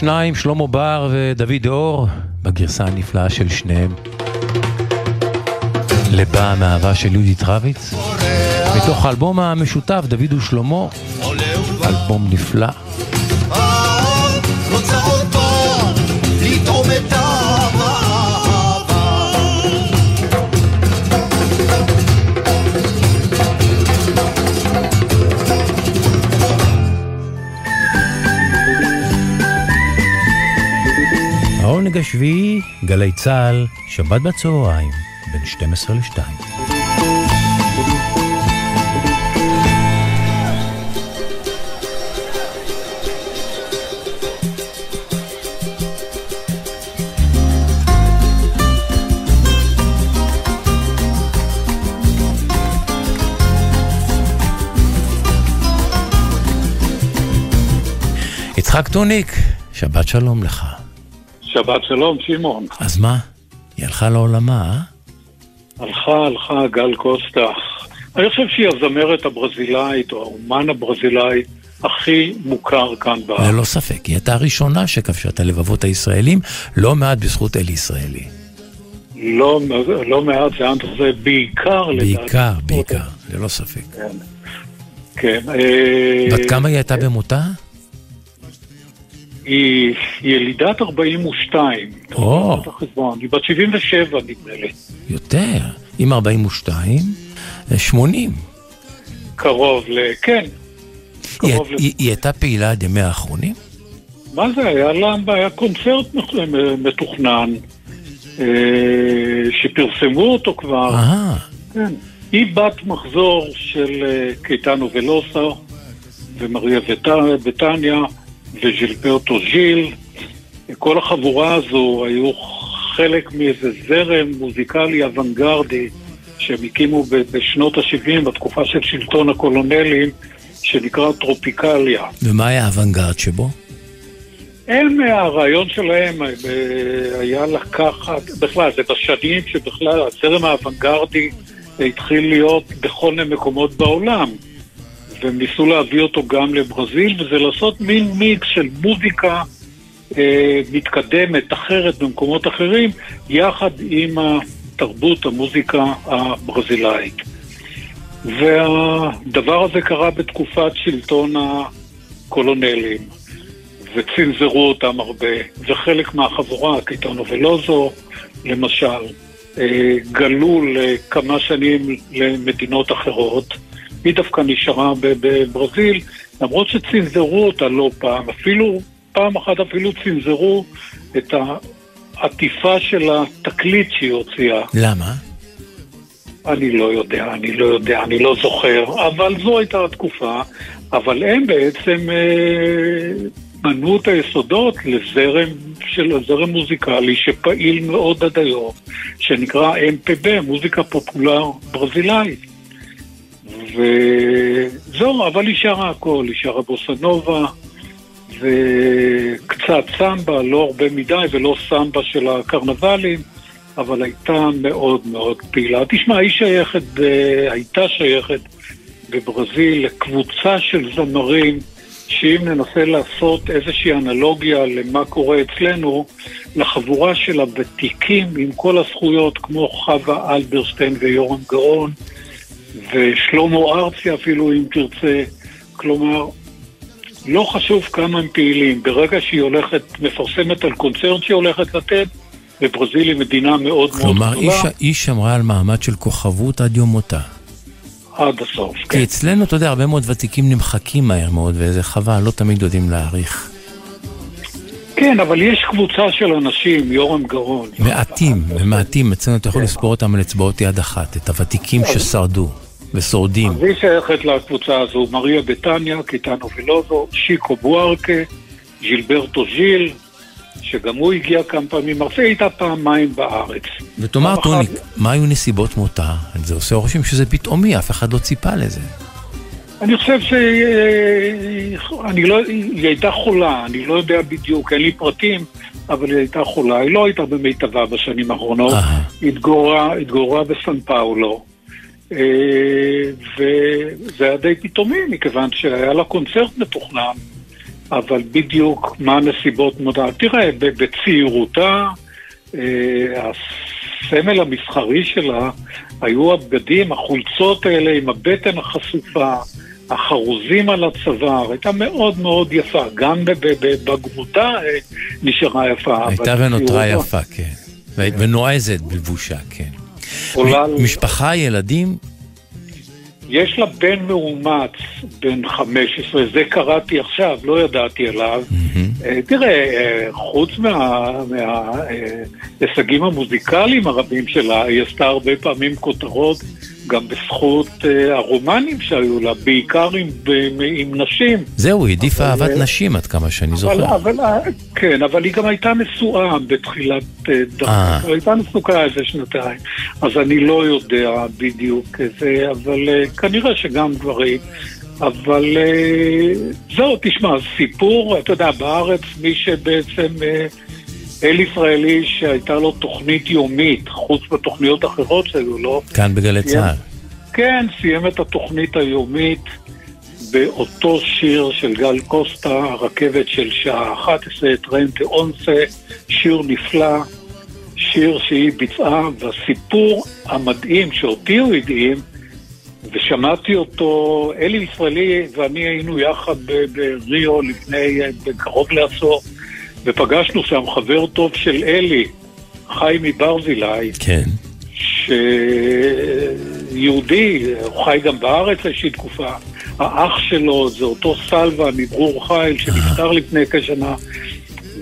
שניים, שלמה בר ודוד אור, בגרסה הנפלאה של שניהם. לבא מאהבה של יהודית רביץ, מתוך האלבום המשותף דוד ושלמה, אלבום נפלא. העונג השביעי, גלי צה"ל, שבת בצהריים, בין 12 ל-2. יצחק טוניק, שבת שלום לך. שבת שלום, שמעון. אז מה? היא הלכה לעולמה, אה? הלכה, הלכה, גל קוסטה. אני חושב שהיא הזמרת הברזילאית, או האומן הברזילאי הכי מוכר כאן בארץ. ללא ספק, היא הייתה הראשונה שכבשה את הלבבות הישראלים, לא מעט בזכות אלי ישראלי. לא, לא מעט, זה, זה בעיקר, בעיקר, לדעת. בעיקר, ללא ספק. כן. כן. אה, בת כמה היא הייתה במותה? היא ילידת 42. או. היא בת 77 נדמה לי. יותר. עם 42, 80. קרוב ל... כן. היא, ל... היא, היא הייתה פעילה עד ימי האחרונים? מה זה? היה לה היה קונצרט מתוכנן, אה, שפרסמו אותו כבר. אהה. כן. היא בת מחזור של אה, קייטנו ולוסו ומריה בטניה. וז'ילברטו ז'יל. כל החבורה הזו היו חלק מאיזה זרם מוזיקלי אוונגרדי שהם הקימו בשנות ה-70, בתקופה של שלטון הקולונלים, שנקרא טרופיקליה. ומה היה האוונגרד שבו? הם, הרעיון שלהם אה, היה לקחת, בכלל, זה בשנים שבכלל הזרם האוונגרדי התחיל להיות בכל מיני מקומות בעולם. והם ניסו להביא אותו גם לברזיל, וזה לעשות מין מיקס של מוזיקה אה, מתקדמת, אחרת, במקומות אחרים, יחד עם התרבות, המוזיקה הברזילאית. והדבר הזה קרה בתקופת שלטון הקולונלים, וצנזרו אותם הרבה, וחלק מהחבורה, קיטונו ולוזו, למשל, אה, גלו לכמה שנים למדינות אחרות. היא דווקא נשארה בברזיל, למרות שצנזרו אותה לא פעם, אפילו, פעם אחת אפילו צנזרו את העטיפה של התקליט שהיא הוציאה. למה? אני לא יודע, אני לא יודע, אני לא זוכר, אבל זו הייתה התקופה, אבל הם בעצם אה, בנו את היסודות לזרם של זרם מוזיקלי שפעיל מאוד עד היום, שנקרא MPB, מוזיקה פופולר ברזילאית. וזהו, אבל היא שרה הכל, היא שרה בוסנובה וקצת סמבה, לא הרבה מדי ולא סמבה של הקרנבלים, אבל הייתה מאוד מאוד פעילה. תשמע, היא שייכת, הייתה שייכת בברזיל לקבוצה של זמרים שאם ננסה לעשות איזושהי אנלוגיה למה קורה אצלנו, לחבורה של הוותיקים עם כל הזכויות, כמו חווה אלברשטיין ויורם גאון, ושלמה ארצי אפילו, אם תרצה. כלומר, לא חשוב כמה הם פעילים. ברגע שהיא הולכת, מפרסמת על קונצרט שהיא הולכת לתת, וברזיל היא מדינה מאוד מאוד גדולה. כלומר, היא שמרה על מעמד של כוכבות עד יום מותה. עד הסוף, כן. כי אצלנו, אתה יודע, הרבה מאוד ותיקים נמחקים מהר מאוד, וזה חבל, לא תמיד יודעים להעריך. כן, אבל יש קבוצה של אנשים, יורם גאון. מעטים, מעטים, אצלנו אתה יכול לספור אותם על אצבעות יד אחת, את הוותיקים ששרדו ושורדים. אז היא שייכת לקבוצה הזו, מריה בטניה, קיטנו ולוזו, שיקו בוארקה, ז'ילברטו ז'יל, שגם הוא הגיע כמה פעמים, מרצה איתה פעמיים בארץ. ותאמר טוניק, מה היו נסיבות מותה? זה עושה רושם שזה פתאומי, אף אחד לא ציפה לזה. אני חושב שהיא לא, היא הייתה חולה, אני לא יודע בדיוק, אין לי פרטים, אבל היא הייתה חולה. היא לא הייתה במיטבה בשנים האחרונות, היא התגוררה, בסן פאולו. אה, וזה היה די פתאומי, מכיוון שהיה לה קונצרט מתוכנן, אבל בדיוק מה הנסיבות מודע. תראה, בצעירותה, אה, הסמל המסחרי שלה היו הבגדים, החולצות האלה עם הבטן החשופה, החרוזים על הצוואר, הייתה מאוד מאוד יפה, גם בגמותה אה, נשארה יפה. הייתה ונותרה יפה, כן. ונועזת בלבושה, כן. משפחה, ילדים? יש לה בן מאומץ, בן 15, זה קראתי עכשיו, לא ידעתי עליו. אה, תראה, אה, חוץ מההישגים המוזיקליים הרבים שלה, היא עשתה הרבה פעמים כותרות גם בזכות אה, הרומנים שהיו לה, בעיקר עם, עם נשים. זהו, היא העדיפה אהבת נשים עד כמה שאני זוכר. אבל, כן, אבל היא גם הייתה נשואה בתחילת דרכה, היא הייתה נשואה איזה שנתיים, אז אני לא יודע בדיוק איזה, אבל כנראה שגם גברים. אבל זהו, תשמע, סיפור, אתה יודע, בארץ מי שבעצם... אל ישראלי שהייתה לו תוכנית יומית, חוץ בתוכניות אחרות שהיו לו. כאן בגלי צה"ל. כן, סיים את התוכנית היומית באותו שיר של גל קוסטה, הרכבת של שעה 11, טרנטה אונסה, שיר נפלא, שיר שהיא ביצעה, והסיפור המדהים שאותי הוא הדהים, ושמעתי אותו, אלי ישראלי ואני היינו יחד בריו לפני קרוב לעשור. ופגשנו שם חבר טוב של אלי, חיים מברזילי. כן. שיהודי, הוא חי גם בארץ איזושהי תקופה. האח שלו זה אותו סלווה מברור חיל שנפטר לפני כשנה.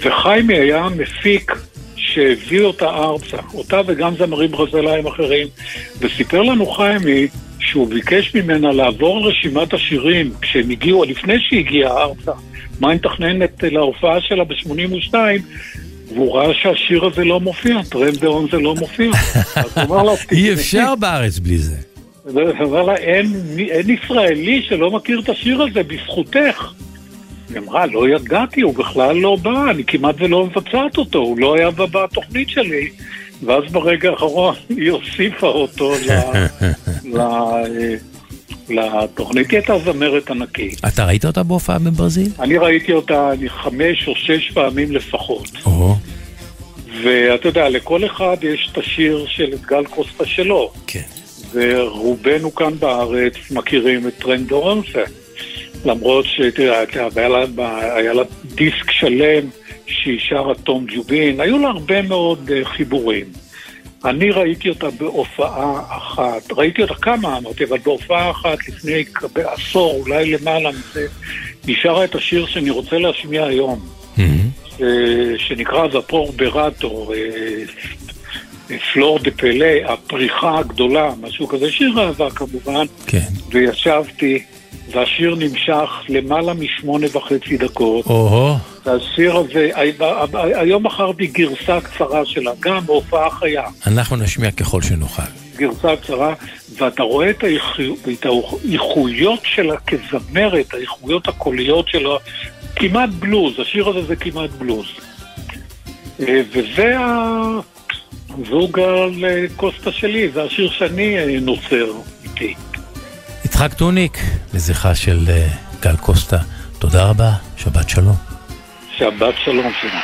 וחיימי היה מפיק שהביא אותה ארצה, אותה וגם זמרים ברזילאים אחרים, וסיפר לנו חיימי שהוא ביקש ממנה לעבור רשימת השירים כשהם הגיעו, לפני שהיא הגיעה ארצה, מה היא מתכננת להופעה שלה ב-82, והוא ראה שהשיר הזה לא מופיע, טרם דאון זה לא מופיע. [LAUGHS] אי אפשר בארץ בלי זה. אמר לה, אין, אין ישראלי שלא מכיר את השיר הזה בזכותך. היא אמרה, לא ידעתי, הוא בכלל לא בא, אני כמעט ולא מבצעת אותו, הוא לא היה בתוכנית שלי. ואז ברגע האחרון [LAUGHS] היא הוסיפה אותו ל... [LAUGHS] לתוכנית, היא הייתה זמרת ענקית. אתה ראית אותה בהופעה בברזיל? אני ראיתי אותה חמש או שש פעמים לפחות. או. ואתה יודע, לכל אחד יש את השיר של גל קוסטה שלו. כן. ורובנו כאן בארץ מכירים את טרנד דורנסה. למרות שתראה, היה לה דיסק שלם שהיא שרה תום ג'ובין, היו לה הרבה מאוד uh, חיבורים. אני ראיתי אותה בהופעה אחת, ראיתי אותה כמה אמרתי, אבל בהופעה אחת לפני עשור, אולי למעלה מזה, היא שרה את השיר שאני רוצה להשמיע היום, mm-hmm. שנקרא זפור ברטו, פלור דה פלא, הפריחה הגדולה, משהו כזה, שיר אהבה כמובן, כן. וישבתי, והשיר נמשך למעלה משמונה וחצי דקות. או-הו. והשיר הזה, היום מכרתי גרסה קצרה שלה, גם בהופעה חיה. אנחנו נשמיע ככל שנוכל. גרסה קצרה, ואתה רואה את, האיכויות שלה כזמרת, האיכויות הקוליות שלה, כמעט בלוז, השיר הזה זה כמעט בלוז. אה, וזה הזוג על קוסטה שלי, זה השיר שאני אה, נוצר איתי. יצחק טוניק, לזכרה של אה, גל קוסטה, תודה רבה, שבת שלום. שבת שלום שלום.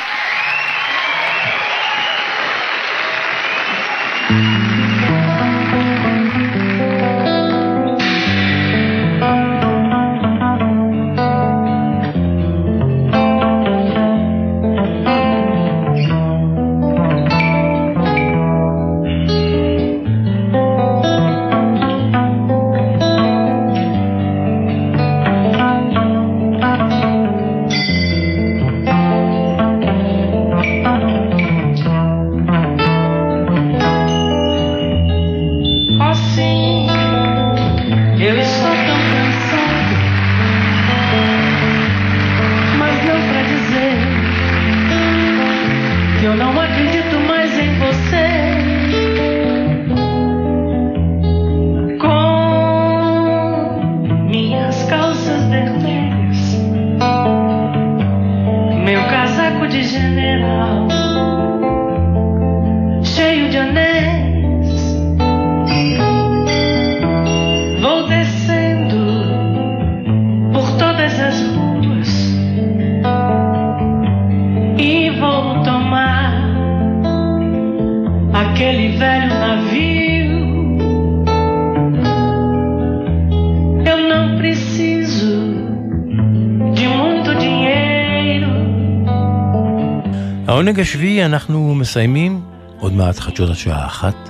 העונג השביעי אנחנו מסיימים, עוד מעט חדשות השעה אחת.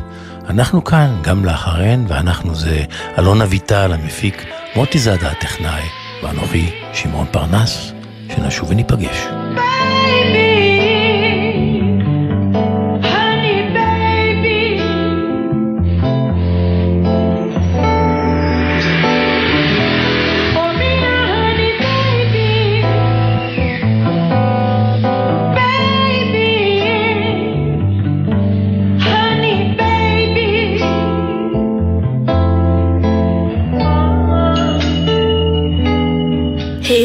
אנחנו כאן גם לאחריהן, ואנחנו זה אלון אביטל המפיק, מוטי זאדה הטכנאי, ואנוכי שמעון פרנס, שנשוב וניפגש.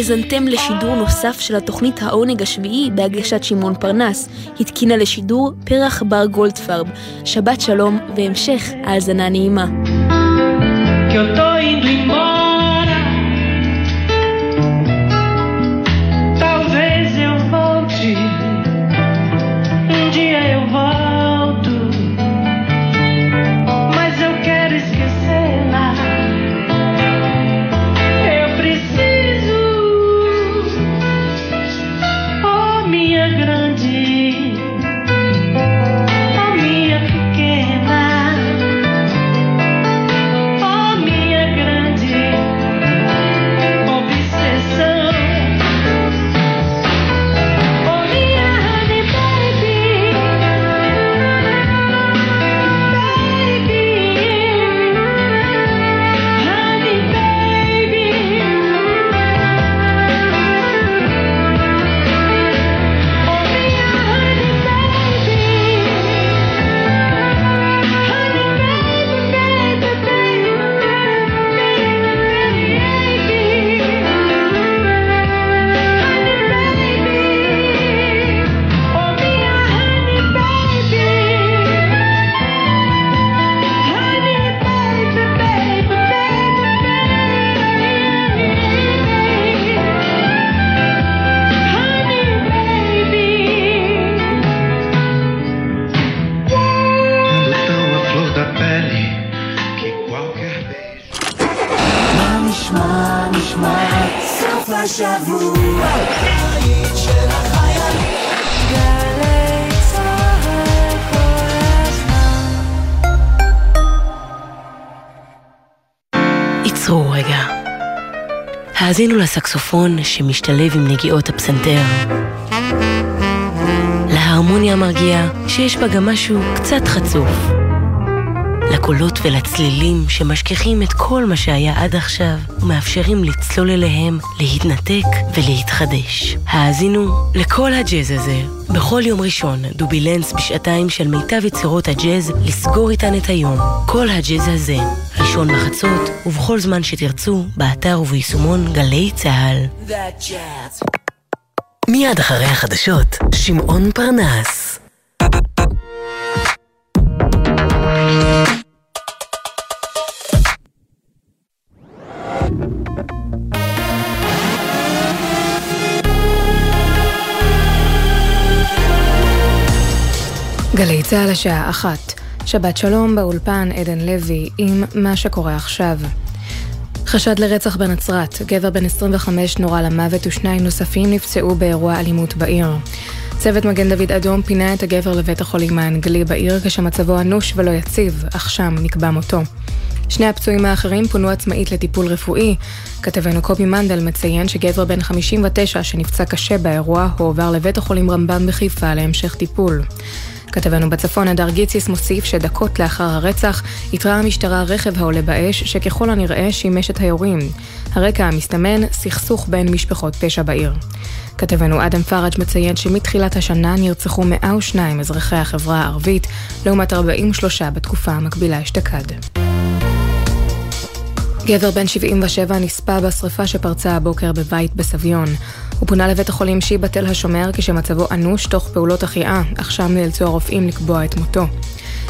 האזנתם לשידור נוסף של התוכנית העונג השביעי בהגשת שמעון פרנס, התקינה לשידור פרח בר גולדפרב. שבת שלום והמשך האזנה נעימה. האזינו לסקסופון שמשתלב עם נגיעות הפסנתר. להרמוניה המרגיעה שיש בה גם משהו קצת חצוף. לקולות ולצלילים שמשכיחים את כל מה שהיה עד עכשיו ומאפשרים לצלול אליהם, להתנתק ולהתחדש. האזינו לכל הג'אז הזה. בכל יום ראשון, דובילנס בשעתיים של מיטב יצירות הג'אז, לסגור איתן את היום. כל הג'אז הזה, ראשון בחצות, ובכל זמן שתרצו, באתר וביישומון גלי צה"ל. מיד אחרי החדשות, שמעון פרנס. גלי צה"ל השעה אחת. שבת שלום באולפן עדן לוי עם מה שקורה עכשיו. חשד לרצח בנצרת, גבר בן 25 נורה למוות ושניים נוספים נפצעו באירוע אלימות בעיר. צוות מגן דוד אדום פינה את הגבר לבית החולים האנגלי בעיר כשמצבו אנוש ולא יציב, אך שם נקבע מותו. שני הפצועים האחרים פונו עצמאית לטיפול רפואי. כתבנו קובי מנדל מציין שגבר בן 59 שנפצע קשה באירוע הועבר לבית החולים רמב"ם בחיפה להמשך טיפול. כתבנו בצפון, הדר גיציס, מוסיף שדקות לאחר הרצח איתרה המשטרה רכב העולה באש, שככל הנראה שימש את היורים. הרקע המסתמן, סכסוך בין משפחות פשע בעיר. כתבנו אדם פראג' מציין שמתחילת השנה נרצחו 102 אזרחי החברה הערבית, לעומת 43 בתקופה המקבילה אשתקד. גבר בן 77 נספה בשרפה שפרצה הבוקר בבית בסביון. הוא פונה לבית החולים שיבא תל השומר כשמצבו אנוש תוך פעולות החייאה, אך שם נאלצו הרופאים לקבוע את מותו.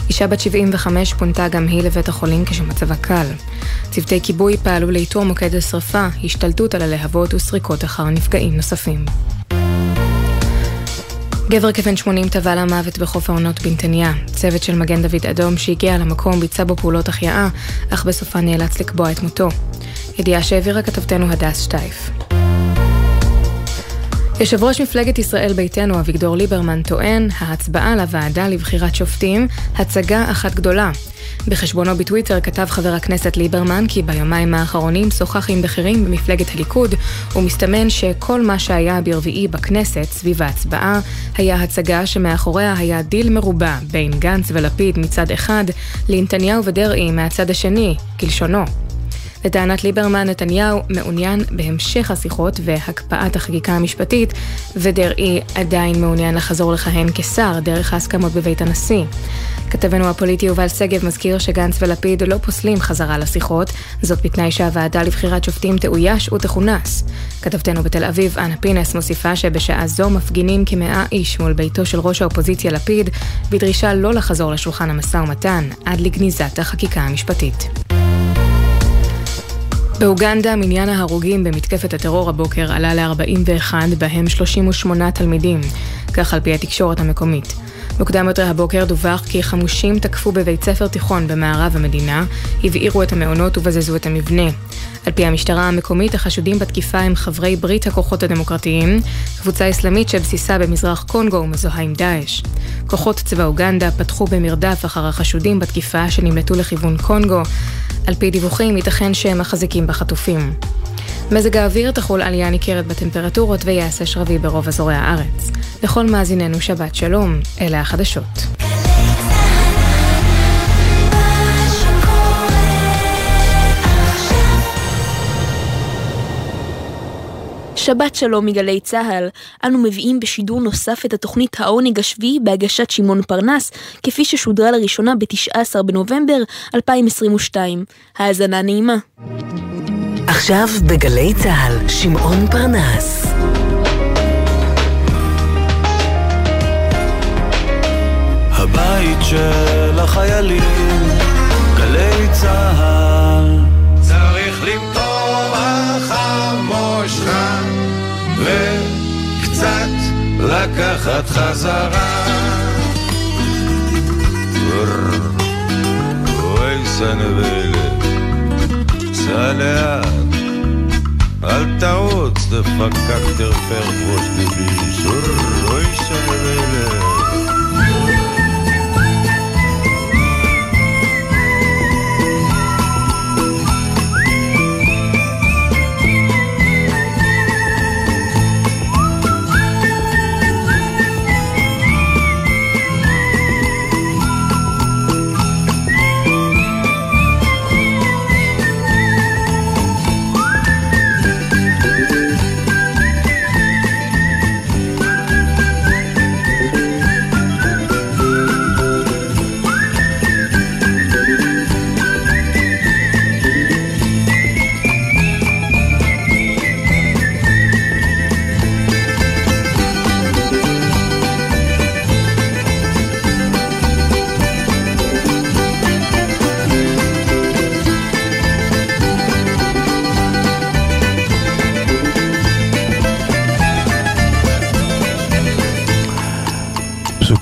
אישה בת 75 פונתה גם היא לבית החולים כשמצבה קל. צוותי כיבוי פעלו לאיתור מוקד השרפה, השתלטות על הלהבות וסריקות אחר נפגעים נוספים. גבר כבן 80 טבע למוות בחוף העונות בנתניה. צוות של מגן דוד אדום שהגיע למקום ביצע בו פעולות החייאה, אך בסופה נאלץ לקבוע את מותו. ידיעה שהעבירה כתבתנו הדס שטייף. יושב ראש מפלגת ישראל ביתנו אביגדור ליברמן טוען, ההצבעה לוועדה לבחירת שופטים, הצגה אחת גדולה. בחשבונו בטוויטר כתב חבר הכנסת ליברמן כי ביומיים האחרונים שוחח עם בכירים במפלגת הליכוד ומסתמן שכל מה שהיה ברביעי בכנסת סביב ההצבעה היה הצגה שמאחוריה היה דיל מרובע בין גנץ ולפיד מצד אחד לנתניהו ודרעי מהצד השני, כלשונו. לטענת ליברמן, נתניהו מעוניין בהמשך השיחות והקפאת החקיקה המשפטית, ודרעי עדיין מעוניין לחזור לכהן כשר דרך ההסכמות בבית הנשיא. כתבנו הפוליטי יובל שגב מזכיר שגנץ ולפיד לא פוסלים חזרה לשיחות, זאת בתנאי שהוועדה לבחירת שופטים תאויש ותכונס. כתבתנו בתל אביב, אנה פינס, מוסיפה שבשעה זו מפגינים כמאה איש מול ביתו של ראש האופוזיציה לפיד, בדרישה לא לחזור לשולחן המשא ומתן עד לגניזת החקיקה המשפטית. באוגנדה מניין ההרוגים במתקפת הטרור הבוקר עלה ל-41, בהם 38 תלמידים, כך על פי התקשורת המקומית. מוקדם יותר הבוקר דווח כי חמושים תקפו בבית ספר תיכון במערב המדינה, הבעירו את המעונות ובזזו את המבנה. על פי המשטרה המקומית, החשודים בתקיפה הם חברי ברית הכוחות הדמוקרטיים, קבוצה אסלאמית שבסיסה במזרח קונגו ומזוהה עם דאעש. כוחות צבא אוגנדה פתחו במרדף אחר החשודים בתקיפה שנמלטו לכיוון קונגו. על פי דיווחים, ייתכן שהם מחזיקים בחטופים. מזג האוויר תחול עלייה ניכרת בטמפרטורות ויעשה שרבי ברוב אזורי הארץ. לכל מאזיננו שבת שלום, אלה החדשות. שבת שלום מגלי צה"ל, אנו מביאים בשידור נוסף את התוכנית העונג השביעי בהגשת שמעון פרנס, כפי ששודרה לראשונה ב-19 בנובמבר 2022. האזנה נעימה. עכשיו בגלי צה"ל, שמעון פרנס. הבית של החיילים, גלי צה"ל. צריך למטור החמושך וקצת לקחת חזרה. אוי סנבלת, סע לאט, אל תרוץ, דפקק תרפר ראש דביש, אוי סנבלת.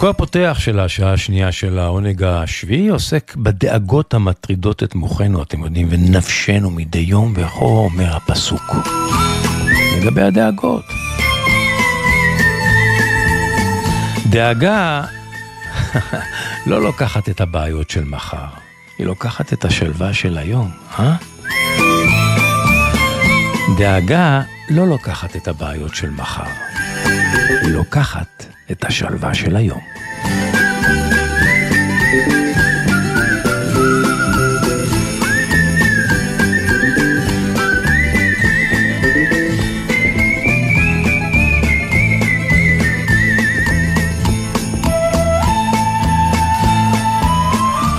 פסוקו הפותח של השעה השנייה של העונג השביעי עוסק בדאגות המטרידות את מוחנו, אתם יודעים, ונפשנו מדי יום, וכה אומר הפסוק. לגבי הדאגות. דאגה [LAUGHS] לא לוקחת את הבעיות של מחר, היא לוקחת את השלווה של היום, אה? דאגה לא לוקחת את הבעיות של מחר, היא לוקחת את השלווה של היום.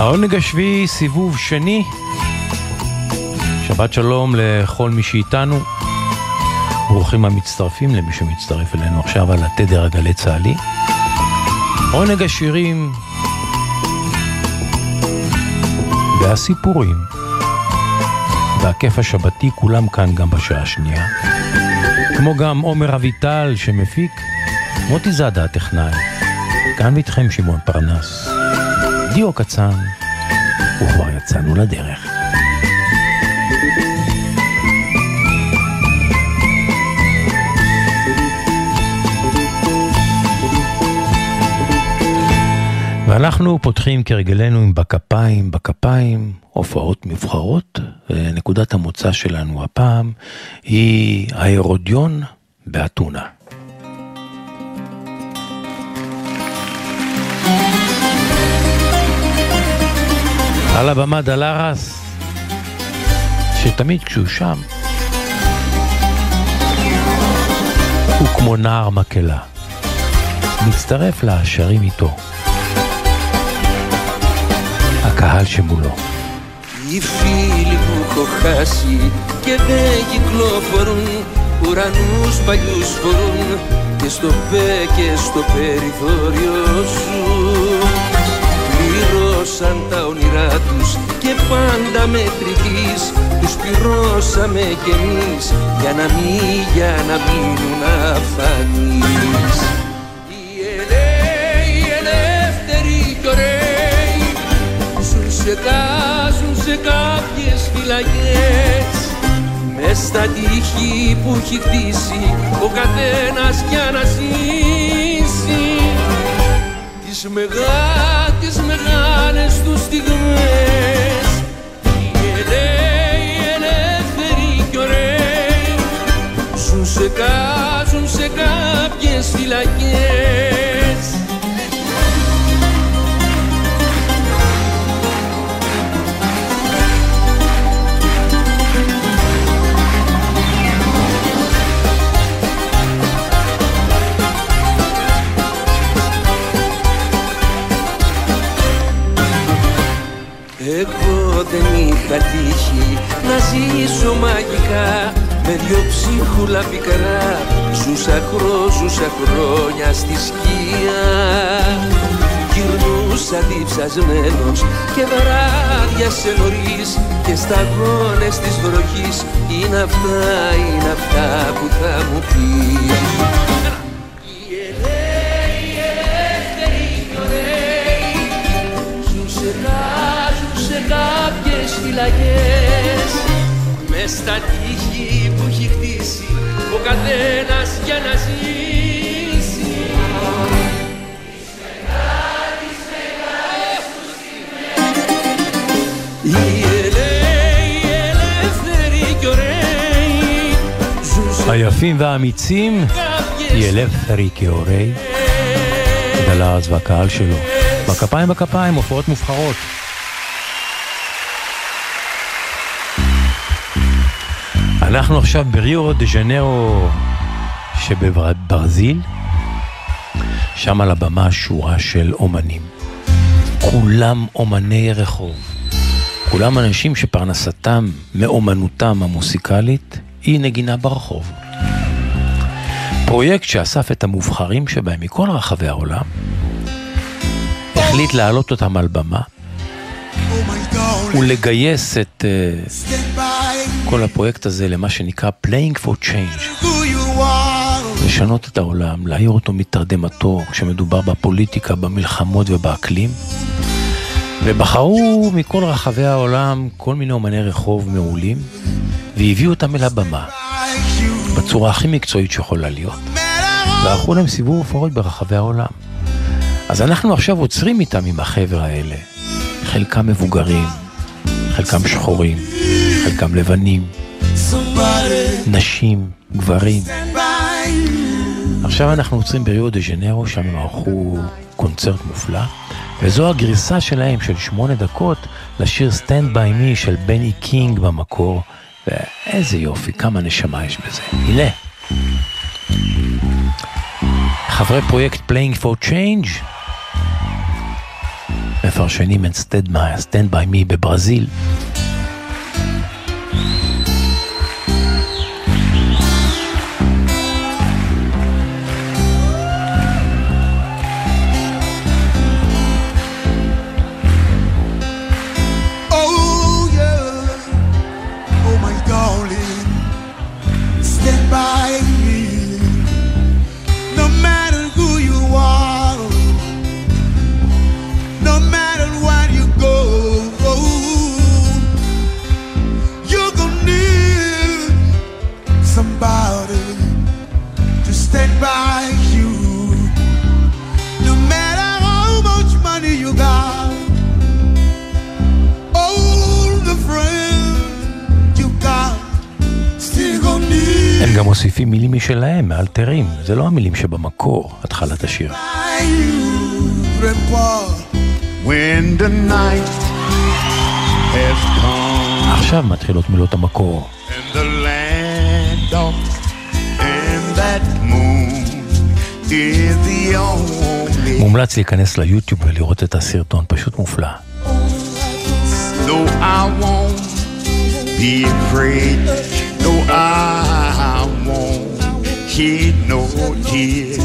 העונג השביעי, סיבוב שני. שבת שלום לכל מי שאיתנו. ברוכים המצטרפים למי שמצטרף אלינו עכשיו על התדר הגלי צה"לי. עונג השירים והסיפורים והכיף השבתי כולם כאן גם בשעה השנייה. כמו גם עומר אביטל שמפיק, מוטי זאדה הטכנאי. כאן ואיתכם שמעון פרנס. דיו קצן, וכבר יצאנו לדרך. ואנחנו פותחים כרגלנו עם בכפיים, בכפיים, הופעות מבחרות. נקודת המוצא שלנו הפעם היא ההרודיון באתונה. על הבמה דלרס, שתמיד כשהוא שם, הוא כמו נער מקהלה. מצטרף לשרים איתו. הקהל שמולו. Οι φίλοι που έχω χάσει και δεν κυκλοφορούν Ουρανούς παλιούς φορούν και στο πέ και στο περιθώριο σου Πλήρωσαν τα όνειρά τους και πάντα μετρητής Τους πληρώσαμε κι εμείς για να μην, για να μείνουν αφανείς Ζουν σε, ζουν σε κάποιες φυλακές. Μες στα τείχη που έχει χτίσει ο καθένας για να ζήσει. Τις μεγά, τις μεγάλες τους στιγμές. Οι ελεύθεροι, οι ελεύθεροι κι ωραίοι. Ζουν σε, ζουν σε κάποιες φυλακές Εγώ δεν είχα τύχει να ζήσω μαγικά με δυο ψίχουλα πικρά Ζούσα χρό, ζούσα χρόνια στη σκία Γυρνούσα διψασμένος και βράδια σε νωρίς Και σταγόνες της βροχής. Είναι αυτά, είναι αυτά που θα μου πεις κάποιες φυλακές Μες στα τείχη που έχει χτίσει ο καθένας για να ζήσει Οι ελεύθεροι, οι ελεύθεροι κι ωραίοι ζουν σε היפים והאמיצים, ילפרי כאורי, דלרס והקהל שלו. בכפיים בכפיים, הופעות מובחרות. אנחנו עכשיו בריו דה ז'נרו שבברזיל, שם על הבמה שורה של אומנים. כולם אומני רחוב. כולם אנשים שפרנסתם מאומנותם המוסיקלית היא נגינה ברחוב. פרויקט שאסף את המובחרים שבהם מכל רחבי העולם, החליט להעלות אותם על במה ולגייס את uh, כל הפרויקט הזה למה שנקרא Playing for Change. לשנות את העולם, להעיר אותו מתרדמתו כשמדובר בפוליטיקה, במלחמות ובאקלים. ובחרו מכל רחבי העולם כל מיני אומני רחוב מעולים, והביאו אותם אל הבמה, בצורה הכי מקצועית שיכולה להיות. וערכו להם סיבוב הופעות ברחבי העולם. אז אנחנו עכשיו עוצרים איתם עם החבר'ה האלה. חלקם מבוגרים, חלקם שחורים, חלקם לבנים, נשים, גברים. עכשיו אנחנו עוצרים בריו דה ז'נרו, שם הם ערכו קונצרט מופלא, וזו הגרסה שלהם של שמונה דקות לשיר Stand by Me של בני קינג במקור, ואיזה יופי, כמה נשמה יש בזה. הנה. חברי פרויקט Playing for Change מפרשנים את Stand by Me בברזיל. זה לא המילים שבמקור, התחלת השיר. עכשיו מתחילות מילות המקור. מומלץ להיכנס ליוטיוב ולראות את הסרטון, פשוט מופלא. No, I won't be afraid. No, I kid no tears,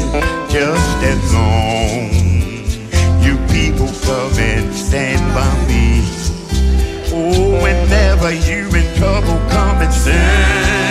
just as long you people come and stand by me. Oh, whenever you in trouble, come and stand.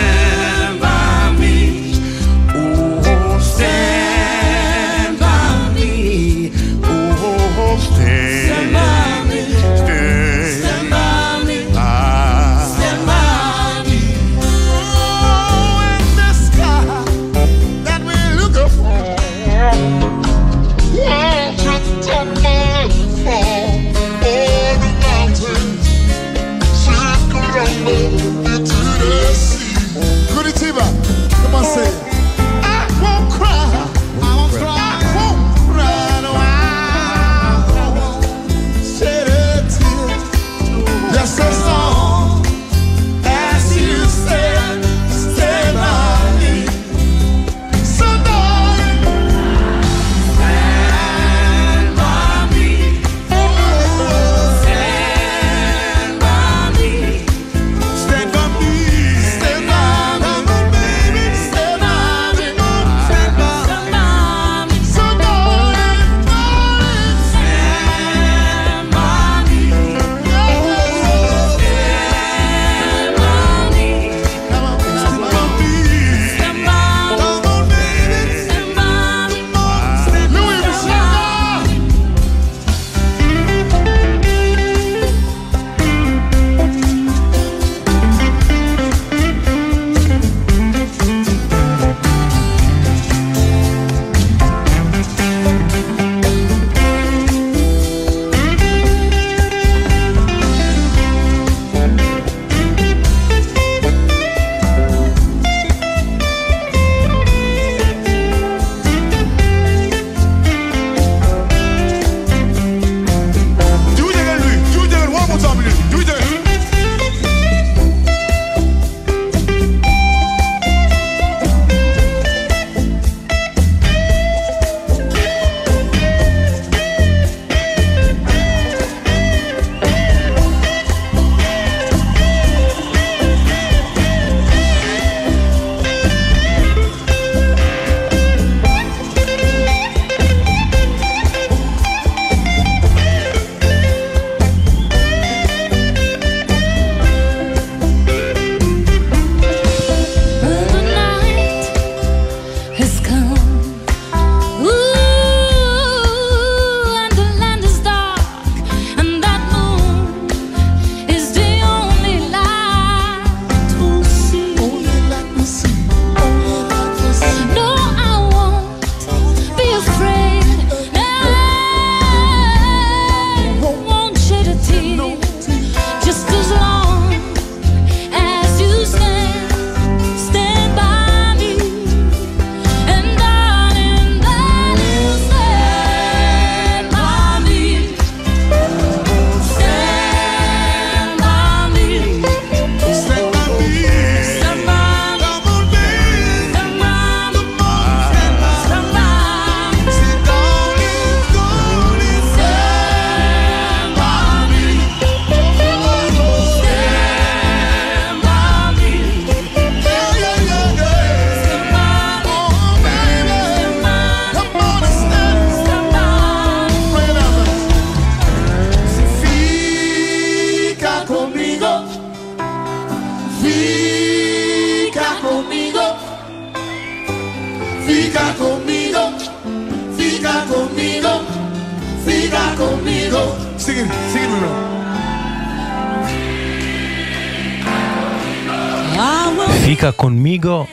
amigo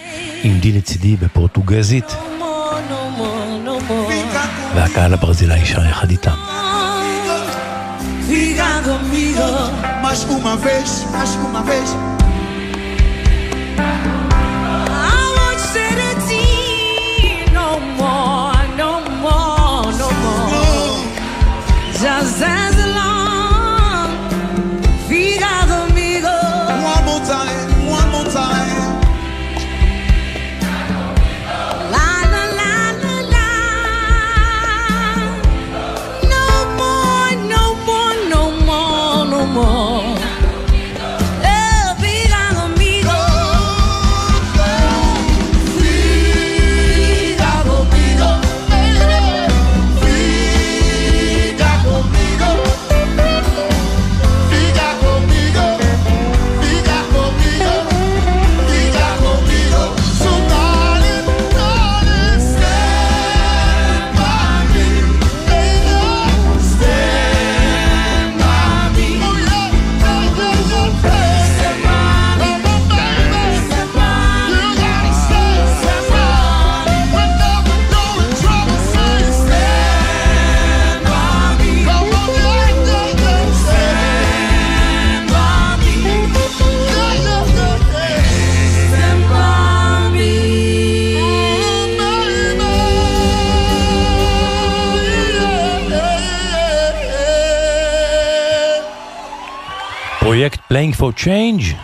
for Change,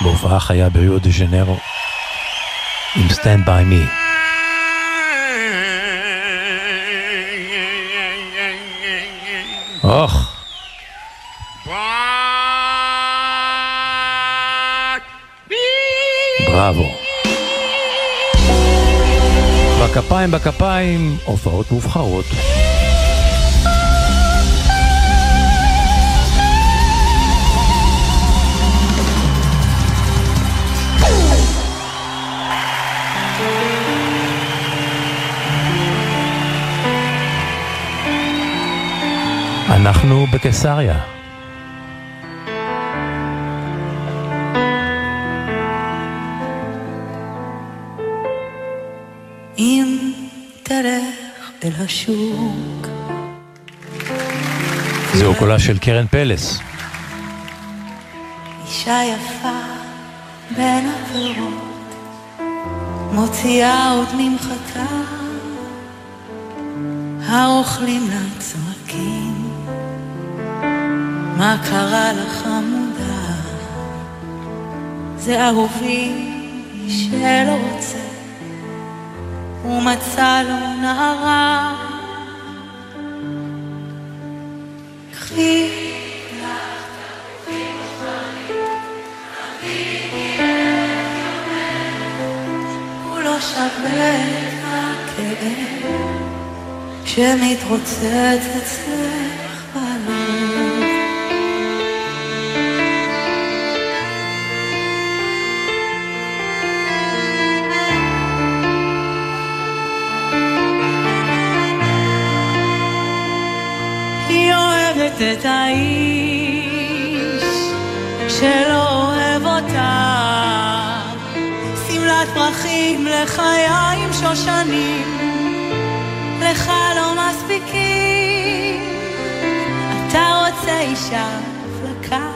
בהופעה חיה בריו דה ז'נרו, עם Stand by me. אוח. בראבו. בכפיים בכפיים, הופעות מובחרות. אנחנו בקיסריה. אם תלך אל השוק זהו קולה של קרן פלס. אישה יפה בין הפירות מוציאה עוד ממחטה האוכלים לה צמקים מה קרה לך מודע זה אהובי שלא רוצה. הוא מצא לו נערה. קחי. לא שווה את הכאב שמתרוצץ אצלך פרחים לחיים שושנים לך לא מספיקים אתה רוצה אישה פלקה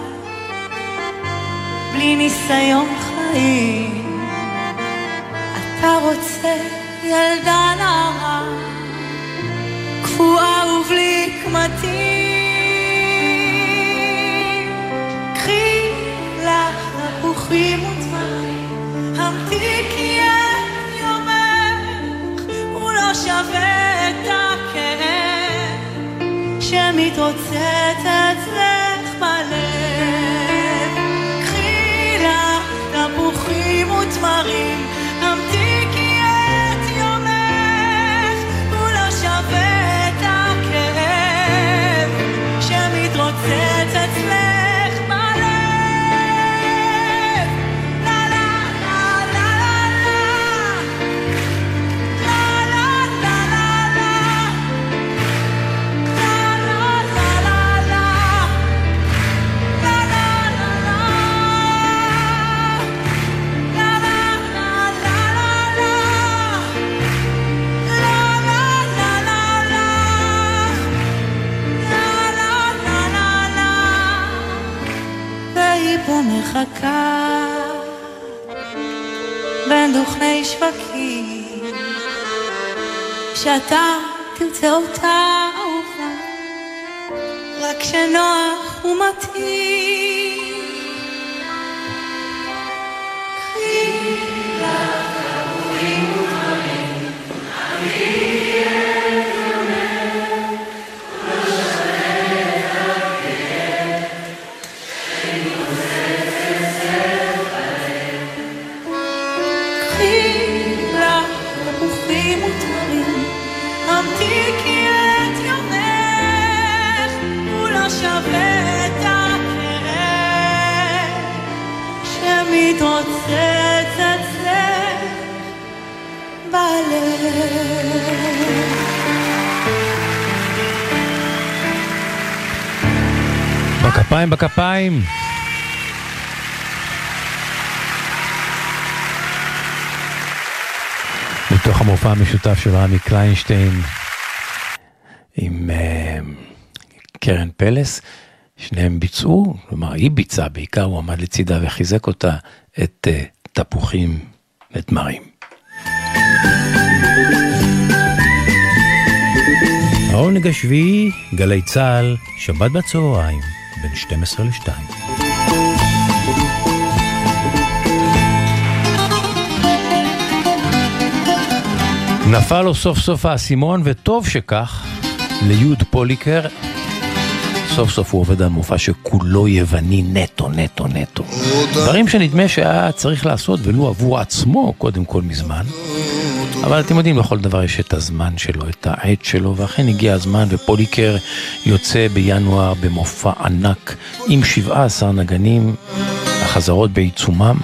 בלי ניסיון חיים אתה רוצה ילדה נערה קפואה ובלי קמטים. שאתה תרצה אותה אהובה רק כשנוח ומתאים. בכפיים בכפיים. מתוך המופע המשותף של רמי קליינשטיין עם uh, קרן פלס, שניהם ביצעו, כלומר היא ביצעה בעיקר, הוא עמד לצידה וחיזק אותה, את uh, תפוחים ותמרים. העונג השביעי, גלי צה"ל, שבת בצהריים, בין 12 ל-2. נפל לו סוף סוף האסימון, וטוב שכך, ליוד פוליקר. סוף סוף הוא עובד על מופע שכולו יווני נטו, נטו, נטו. דברים שנדמה שהיה צריך לעשות, ולו עבור עצמו, קודם כל מזמן. אבל אתם יודעים, לכל דבר יש את הזמן שלו, את העת שלו, ואכן הגיע הזמן, ופוליקר יוצא בינואר במופע ענק עם 17 נגנים, החזרות בעיצומם.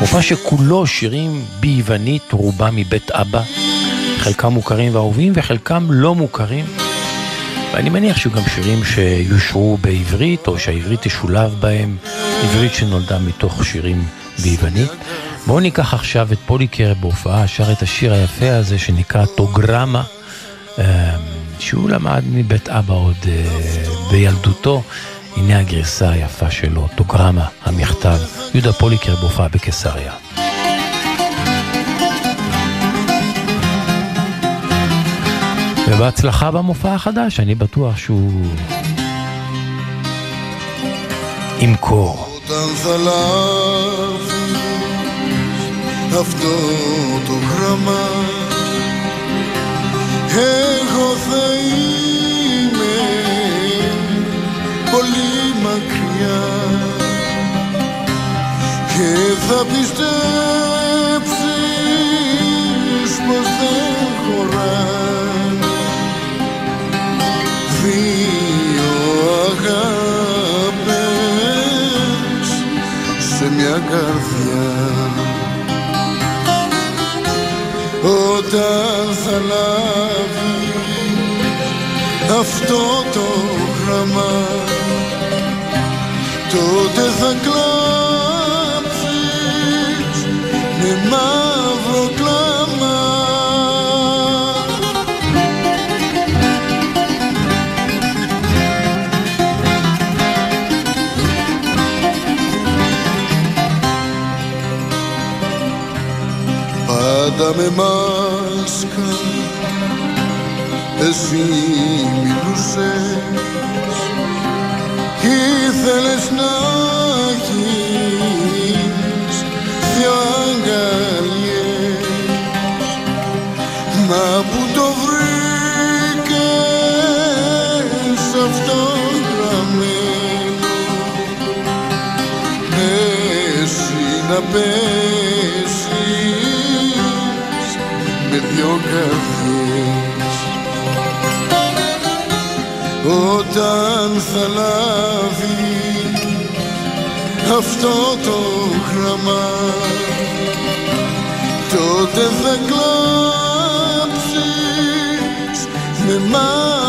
מופע שכולו שירים ביוונית, רובם מבית אבא. חלקם מוכרים ואהובים וחלקם לא מוכרים. ואני מניח שיהיו גם שירים שיושרו בעברית, או שהעברית תשולב בהם, עברית שנולדה מתוך שירים ביוונית. בואו ניקח עכשיו את פוליקר בהופעה, שר את השיר היפה הזה שנקרא טוגרמה, אמ, שהוא למד מבית אבא עוד אה, בילדותו. הנה הגרסה היפה שלו, טוגרמה, המכתב, יהודה פוליקר בהופעה בקיסריה. ובהצלחה במופע החדש, אני בטוח שהוא ימכור. Όταν θα λάβεις αυτό το γράμμα εγώ θα είμαι πολύ μακριά και θα πιστέψεις αγάπες σε μια καρδιά. Όταν θα λάβει αυτό το γράμμα τότε θα κλάψεις με μαύρο πάντα με μάσκα. Εσύ μιλούσες ήθελες να έχεις δυο αγκαλιές. Μα που το βρήκες αυτό γραμμένο εσύ να πέσεις δυο καρδιές όταν θα λάβεις αυτό το γράμμα τότε θα κλάψεις με μαύρο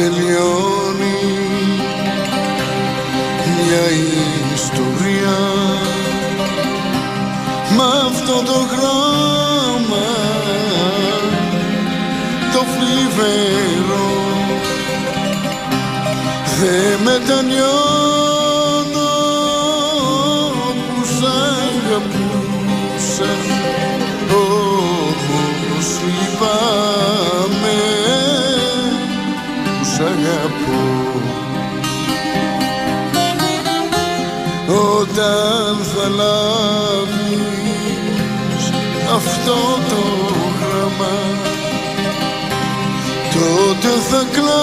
τελειώνει μια ιστορία. Μ' αυτό το γράμμα το φλιβερό δεν μετανιώνω όταν θα λάβεις αυτό το γράμμα. Τότε θα κλάψεις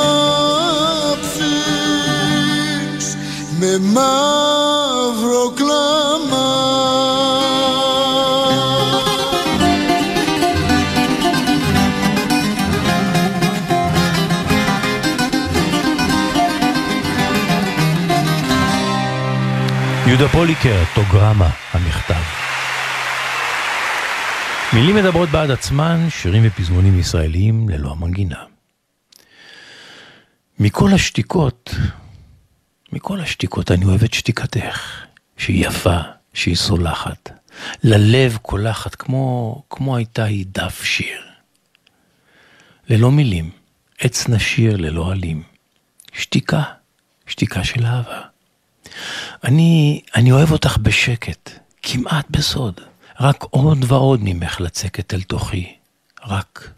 με μαύρο יהודה פוליקר, טוגרמה, המכתב. מילים מדברות בעד עצמן, שירים ופזמונים ישראליים ללא המנגינה. מכל השתיקות, מכל השתיקות אני אוהב את שתיקתך, שהיא יפה, שהיא סולחת, ללב קולחת כמו, כמו הייתה היא דף שיר. ללא מילים, עץ נשיר ללא עלים. שתיקה, שתיקה של אהבה. אני, אני אוהב אותך בשקט, כמעט בסוד. רק עוד ועוד ממך לצקת אל תוכי. רק,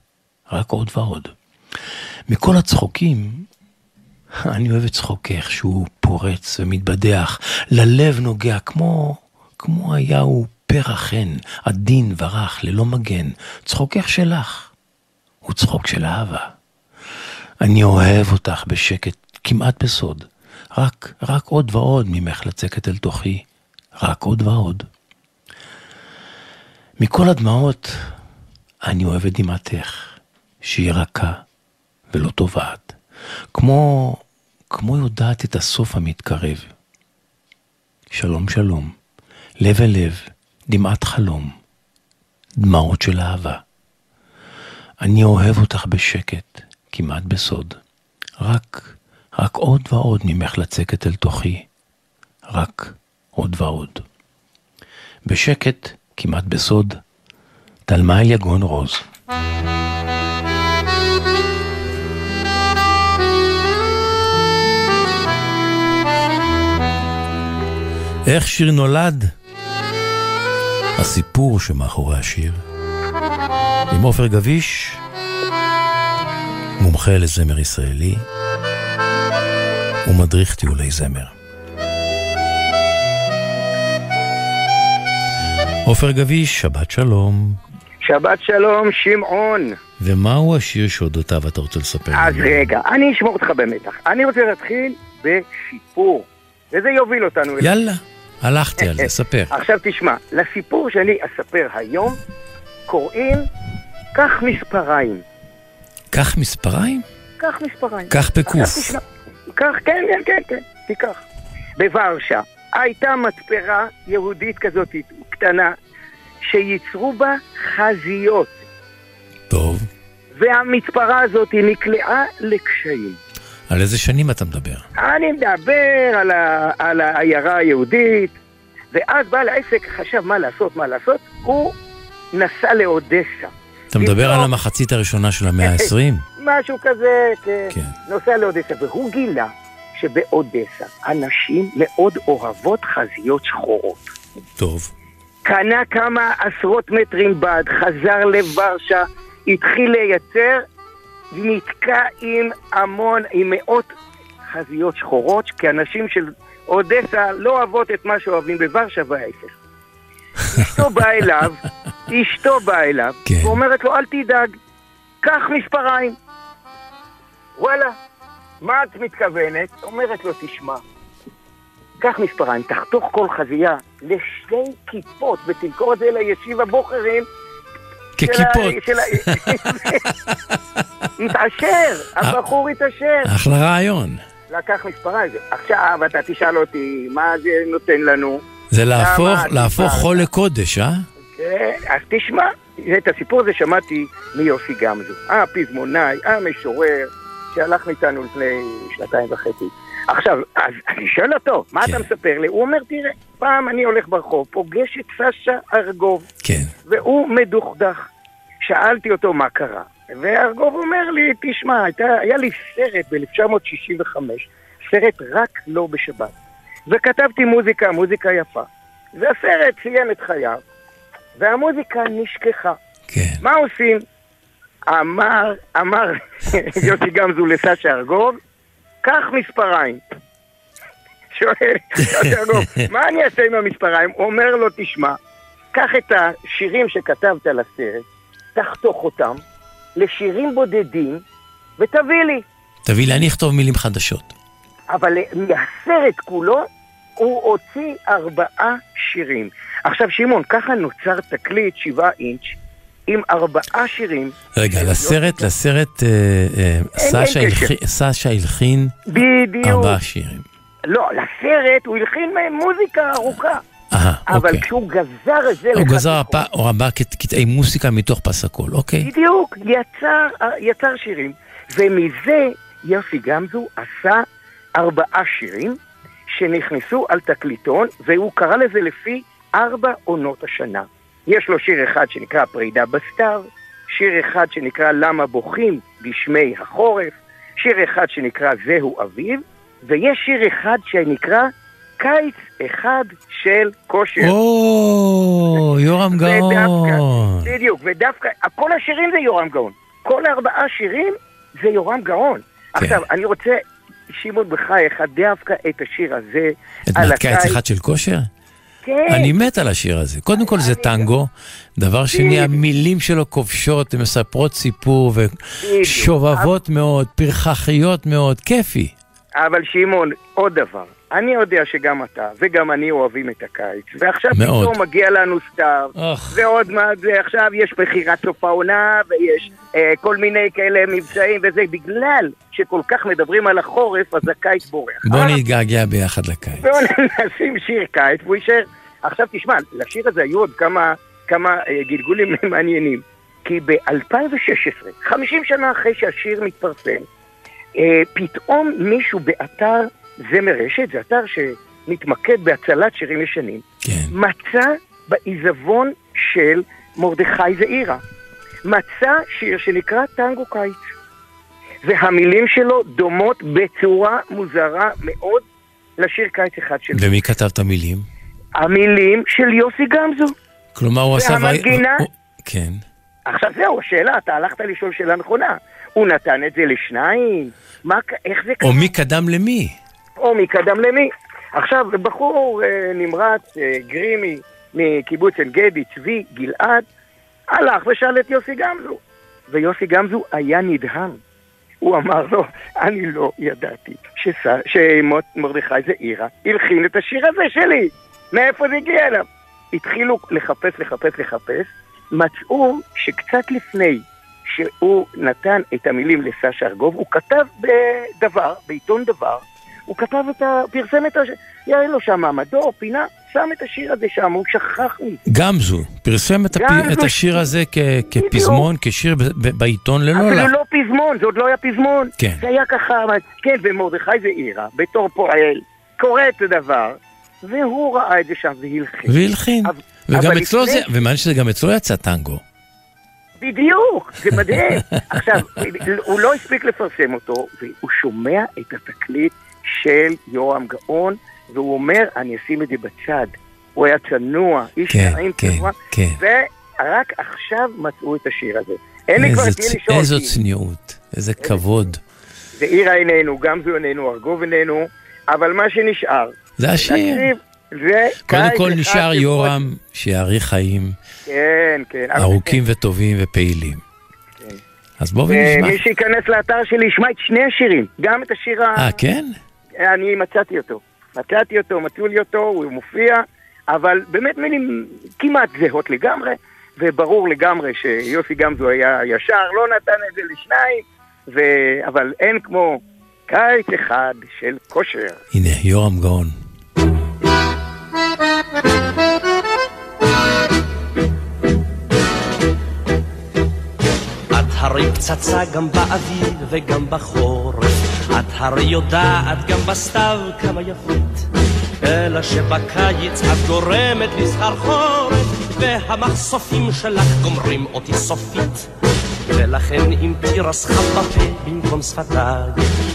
רק עוד ועוד. מכל הצחוקים, אני אוהב את צחוקך שהוא פורץ ומתבדח, ללב נוגע כמו, כמו היה הוא פרח חן, עדין ורך, ללא מגן. צחוקך שלך, הוא צחוק של אהבה. אני אוהב אותך בשקט, כמעט בסוד. רק, רק עוד ועוד ממך לצקת אל תוכי, רק עוד ועוד. מכל הדמעות, אני אוהב את דמעתך, שהיא רכה ולא טובעת. כמו, כמו יודעת את הסוף המתקרב. שלום שלום, לב אל לב, דמעת חלום, דמעות של אהבה. אני אוהב אותך בשקט, כמעט בסוד. רק, רק עוד ועוד ממך לצקת אל תוכי. רק עוד ועוד. בשקט, כמעט בסוד, תלמה אל יגון רוז. איך שיר נולד? הסיפור שמאחורי השיר. עם עופר גביש, מומחה לזמר ישראלי ומדריך טיולי זמר. עופר גביש, שבת שלום. שבת שלום, שמעון. ומהו השיר שאודותיו אתה רוצה לספר אז לנו? רגע, אני אשמור אותך במתח. אני רוצה להתחיל בסיפור, וזה יוביל אותנו. אל- יאללה, הלכתי על זה, [LAUGHS] ספר. עכשיו תשמע, לסיפור שאני אספר היום, קוראים קח מספריים. קח מספריים? קח מספריים. קח בקוף. עכשיו תשמע, קח, כן, כן, כן, כן, תיקח. בוורשה הייתה מתפרה יהודית כזאת קטנה, שייצרו בה חזיות. טוב. והמתפרה הזאת נקלעה לקשיים. על איזה שנים אתה מדבר? אני מדבר על, ה, על העיירה היהודית, ואז בעל העסק חשב מה לעשות, מה לעשות, הוא נסע לאודסה. אתה מדבר על המחצית הראשונה של המאה [LAUGHS] ה-20? משהו כזה, כן. כן. נוסע לאודסה, והוא גילה שבאודסה הנשים מאוד אוהבות חזיות שחורות. טוב. קנה כמה עשרות מטרים בד, חזר לוורשה, התחיל לייצר, נתקע עם המון, עם מאות חזיות שחורות, כי הנשים של אודסה לא אוהבות את מה שאוהבים בוורשה וההפך. אשתו באה אליו, [LAUGHS] אשתו באה אליו, ואומרת לו, אל תדאג, קח מספריים. וואלה, מה את מתכוונת? אומרת לו, תשמע, קח מספריים, תחתוך כל חזייה לשתי כיפות ותמכור את זה לישיב הבוחרים. ככיפות. [LAUGHS] התעשר, הבחור התעשר. אחלה רעיון. לקח מספריים. עכשיו אתה תשאל אותי, מה זה נותן לנו? זה להפוך, להפוך? חול לקודש, אה? כן, אז תשמע, את הסיפור הזה שמעתי מיוסי גמזו, הפזמונאי, המשורר, שהלך מאיתנו לפני שנתיים וחצי. עכשיו, אז אני שואל אותו, מה אתה מספר לי? הוא אומר, תראה, פעם אני הולך ברחוב, פוגש את סשה ארגוב, כן. והוא מדוכדך. שאלתי אותו מה קרה, וארגוב אומר לי, תשמע, הייתה, היה לי סרט ב-1965, סרט רק לא בשבת, וכתבתי מוזיקה, מוזיקה יפה, והסרט ציין את חייו, והמוזיקה נשכחה. כן. מה עושים? אמר, אמר [LAUGHS] יוסי גמזו לסשה ארגוב, קח מספריים. שואל, סשה ארגוב, [LAUGHS] מה אני אעשה עם המספריים? אומר לו, תשמע, קח את השירים שכתבת לסרט, תחתוך אותם לשירים בודדים, ותביא לי. תביא לי, אני אכתוב מילים חדשות. אבל מהסרט כולו הוא הוציא ארבעה שירים. עכשיו שמעון, ככה נוצר תקליט שבעה אינץ' עם ארבעה שירים. רגע, לסרט, לסרט, אה, אה, סשה. הלחין-. ארבעה שירים. לא, לסרט הוא הלחין מהם מוזיקה ארוכה. אהה, אבל אוקיי. כשהוא גזר את זה הוא גזר הפ- הוא רבה קט- קטעי מוסיקה מתוך פס הקול, אוקיי? בדיוק, יצר, יצר שירים. ומזה יוסי גמזו עשה ארבעה שירים שנכנסו על תקליטון, והוא קרא לזה לפי ארבע עונות השנה. יש לו שיר אחד שנקרא פרידה בסתיו, שיר אחד שנקרא למה בוכים בשמי החורף, שיר אחד שנקרא זהו אביב, ויש שיר אחד שנקרא קיץ אחד של כושר. או, יורם גאון. בדיוק, ודווקא, כל השירים זה יורם גאון. כל ארבעה שירים זה יורם גאון. כן. עכשיו, אני רוצה, שמעון בחייך, דווקא את השיר הזה, את מעט קיץ אחד של כושר? כן. אני מת על השיר הזה. קודם כל זה טנגו, דבר שני, המילים שלו כובשות, הן מספרות סיפור ושובבות מאוד, פרחחיות מאוד, כיפי. אבל שמעון, עוד דבר. אני יודע שגם אתה וגם אני אוהבים את הקיץ, ועכשיו מאוד. פתאום מגיע לנו סתיו, ועוד מה זה, עכשיו יש מכירת סוף העונה, ויש אה, כל מיני כאלה מבצעים וזה, בגלל שכל כך מדברים על החורף, אז הקיץ בורח. בוא נתגעגע ביחד לקיץ. בואו [LAUGHS] נשים שיר קיץ, והוא יישאר. עכשיו תשמע, לשיר הזה היו עוד כמה, כמה אה, גלגולים [LAUGHS] מעניינים. כי ב-2016, 50 שנה אחרי שהשיר מתפרסם, אה, פתאום מישהו באתר זמר רשת, זה אתר שמתמקד בהצלת שירים ישנים, כן. מצא בעיזבון של מרדכי זעירה, מצא שיר שנקרא טנגו קיץ. והמילים שלו דומות בצורה מוזרה מאוד לשיר קיץ אחד שלו. ומי כתב את המילים? המילים של יוסי גמזו. כלומר, הוא עשה... והמנגינה... הוא- כן. עכשיו זהו, השאלה, אתה הלכת לשאול שאלה נכונה. הוא נתן את זה לשניים? מה, איך זה או מי קדם למי? או מי קדם למי. עכשיו, בחור אה, נמרץ, אה, גרימי, מקיבוץ עין גדי, צבי גלעד, הלך ושאל את יוסי גמזו. ויוסי גמזו היה נדהם. הוא אמר לו, אני לא ידעתי שמרדכי זעירה הלחין את השיר הזה שלי. מאיפה זה הגיע אליו? התחילו לחפש, לחפש, לחפש, מצאו שקצת לפני שהוא נתן את המילים לסשה ארגוב, הוא כתב בדבר, בעיתון דבר, הוא כתב את ה... פרסם את ה... היה לו שם מעמדו, פינה, שם את השיר הזה שם, הוא שכח מזה. גמזו פרסם את, הפ... גמזו. את השיר הזה כ... כפזמון, כשיר ב... ב... בעיתון ללא אפילו. לא פזמון, זה עוד לא היה פזמון. כן. זה היה ככה, כן, ומרדכי זעירה, בתור פועל, קורא את הדבר, והוא ראה את זה שם והלחין. והלחין. וגם אצלו לפני- זה, ומעניין שגם אצלו יצא טנגו. בדיוק, זה [LAUGHS] מדהים. עכשיו, הוא לא הספיק לפרסם אותו, והוא שומע את התקליט של יורם גאון, והוא אומר, אני אשים את זה בצד. הוא היה צנוע, איש כן, נעים כן, צנוע, כן. ורק עכשיו מצאו את השיר הזה. אין לי כבר את מי לשאול, איזו צניעות, איזה כבוד. זעירה איננו, גמזו איננו, ארגוב איננו, אבל מה שנשאר, זה השיר. קודם כל נשאר יורם שיאריך חיים כן, כן. ארוכים וטובים ופעילים. אז בואו אה, ונשמע. מי שייכנס לאתר שלי ישמע את שני השירים, גם את השיר ה... אה, כן? אני מצאתי אותו. מצאתי אותו, מצאו לי אותו, הוא מופיע, אבל באמת מילים כמעט זהות לגמרי, וברור לגמרי שיוסי גמזו היה ישר, לא נתן את זה לשניים, ו... אבל אין כמו קיץ אחד של כושר. הנה, יורם גאון. את הרי פצצה גם באביב וגם בחורף. את הרי יודעת גם בסתיו כמה יפית. אלא שבקיץ את גורמת לי סחרחורת, והמחשופים שלך גומרים אותי סופית. ולכן אם תירס חם בפה במקום שפתיי,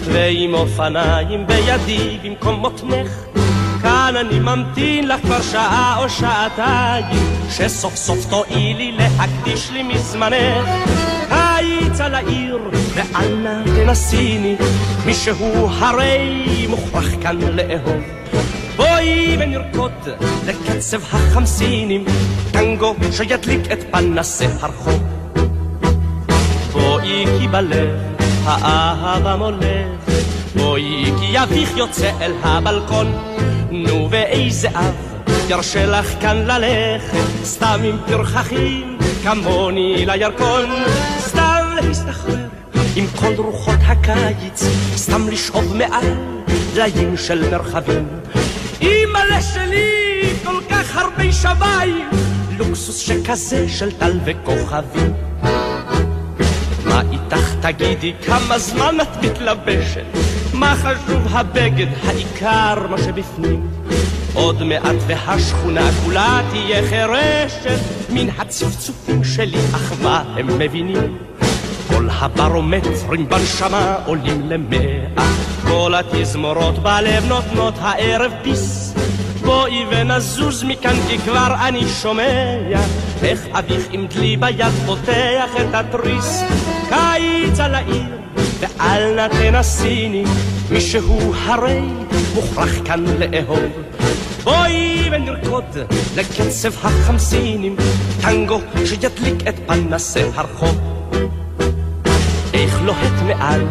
ועם אופניים בידי במקום מותנך, כאן אני ממתין לך כבר שעה או שעתיים, שסוף סוף תואילי להקדיש לי מזמנך. קיץ על העיר, ואנא תנסיני, מישהו הרי מוכרח כאן לאהוב. בואי ונרקוד לקצב החמסינים, טנגו שידליק את פנסי הרחוב. בואי כי בלב האהבה מולך, בואי כי אביך יוצא אל הבלקון, נו ואיזה אב ירשה לך כאן ללכת, סתם עם פרחחים כמוני לירקון, סתם להסתחרר עם כל רוחות הקיץ, סתם לשאוב מעל דליים של מרחבים. אימא'לה שלי, כל כך הרבה שמיים, לוקסוס שכזה של טל וכוכבים. מה איתך תגידי, כמה זמן את מתלבשת? מה חשוב הבגד, העיקר מה שבפנים. עוד מעט והשכונה כולה תהיה חירשת מן הצפצופים שלי, אך מה הם מבינים? כל הברומטרים בנשמה עולים למאה, כל התזמורות בלב נותנות הערב ביס. בואי ונזוז מכאן כי כבר אני שומע איך אביך עם דלי ביד פותח את התריס. קיץ על העיר ואל נא תנסיני, מישהו הרי מוכרח כאן לאהוב. בואי ונרקוד לקצב החמסינים, טנגו שידליק את פנסי הרחוב. איך לוהט מעל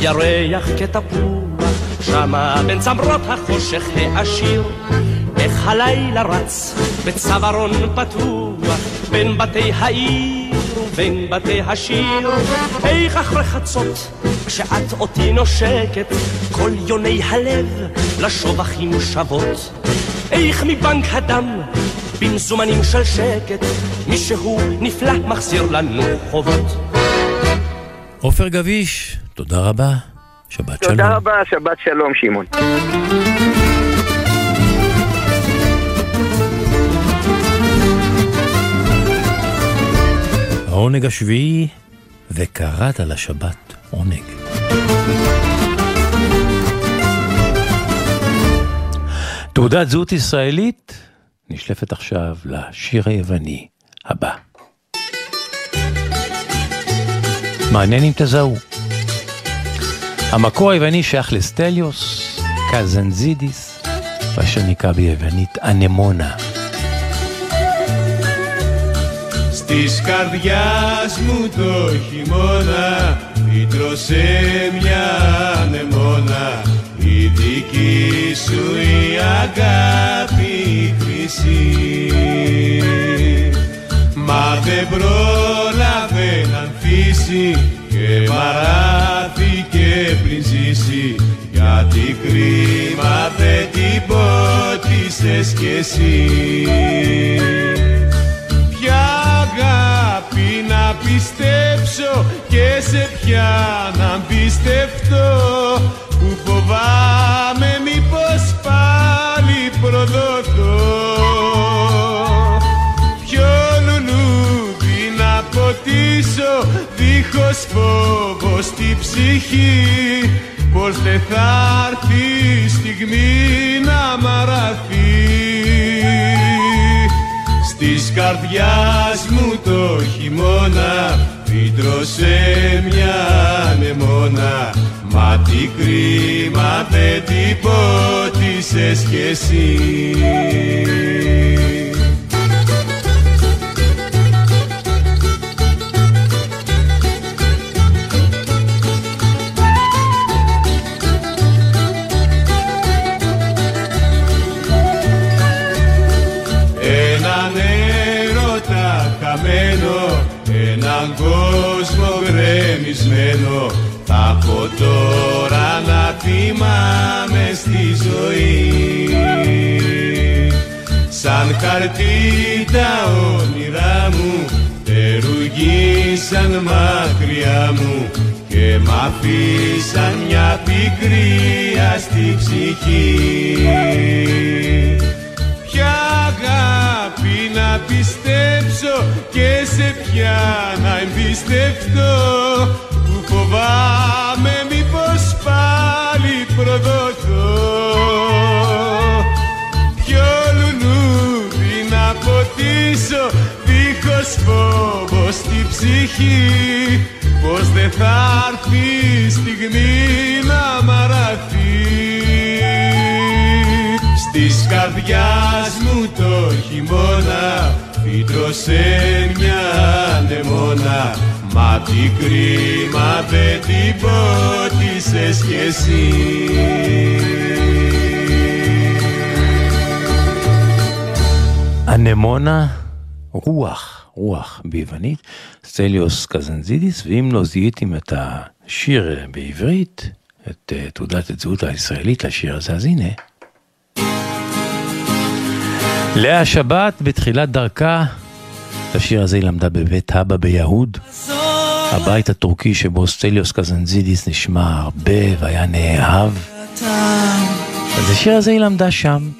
ירח כתפוח, שמה בין צמרות החושך העשיר. איך הלילה רץ בצווארון פתוח, בין בתי העיר ובין בתי השיר. איך אחרי חצות, כשאת אותי נושקת, כל יוני הלב לשובחים שוות. איך מבנק הדם, במזומנים של שקט, מישהו נפלא מחזיר לנו חובות. עופר גביש, תודה רבה. שבת שלום. תודה רבה, שבת שלום, שמעון. העונג השביעי, וקראת לשבת עונג. תעודת זהות ישראלית נשלפת עכשיו לשיר היווני הבא. מעניין אם תזהו. המקור היווני שייך לסטליוס, קזנזידיס, ואשר נקרא ביוונית אנמונה. Της καρδιάς μου το χειμώνα Φύτρωσε μια ανεμόνα. Η δική σου η αγάπη χρυσή. Μα δεν πρόλαβε να ανθίσει Και μαράθηκε πριν ζήσει. Γιατί κρίμα δεν την πότισες κι εσύ πιστέψω και σε ποια να πιστευτώ που φοβάμαι μήπως πάλι προδοθώ Ποιο λουλούδι να ποτίσω δίχως φόβο στη ψυχή. Πως δεν θα έρθει η στιγμή να μαραθεί Της καρδιάς μου το χειμώνα Φύτρωσε μια ανεμόνα. Μα τι κρίμα δεν την πότισες κι εσύ χαμένο Έναν κόσμο γκρεμισμένο. Θα έχω τώρα να θυμάμαι στη ζωή. Σαν χαρτί τα όνειρά μου Τερουγίσαν μακριά μου Και μ' αφήσαν μια πικρία στη ψυχή. Ποια αγάπη να πιστέψω και σε ποια να εμπιστευτώ. Που φοβάμαι μήπως πάλι προδοθώ Ποιο λουλούδι να ποτίσω δίχως φόβο στη ψυχή. Πως δεν θα έρθει η στιγμή να μαραθεί Της καρδιάς μου το χειμώνα Φύτρωσε μια ανεμόνα Μα τι κρίμα δεν την πότισες κι εσύ אנמונה, רוח, רוח ביוונית, סטליוס קזנזידיס, ואם לא זיהיתם את השיר בעברית, את uh, תעודת הזהות הישראלית לשיר הזה, אז הנה. לאה שבת בתחילת דרכה, את השיר הזה היא למדה בבית אבא ביהוד, הבית הטורקי שבו סטליוס קזנזידיס נשמע הרבה והיה נאהב. אז השיר הזה היא למדה שם.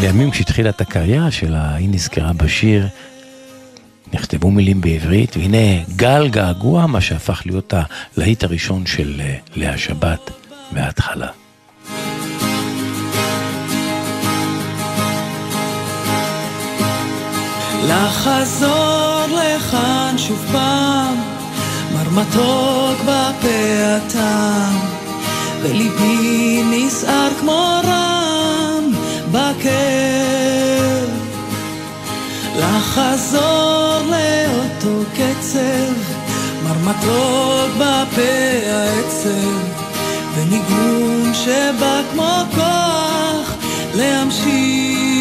לימים כשהתחילה את הקריירה שלה, היא נזכרה בשיר, נכתבו מילים בעברית, והנה גל געגוע, מה שהפך להיות הלהיט הראשון של לאה שבת מההתחלה. לחזור לכאן שוב פעם, מרמתוק בפה הטעם, וליבי נסער כמו רם בכאב. לחזור לאותו קצב, מרמתוק בפה העצב, וניגון שבא כמו כוח להמשיך.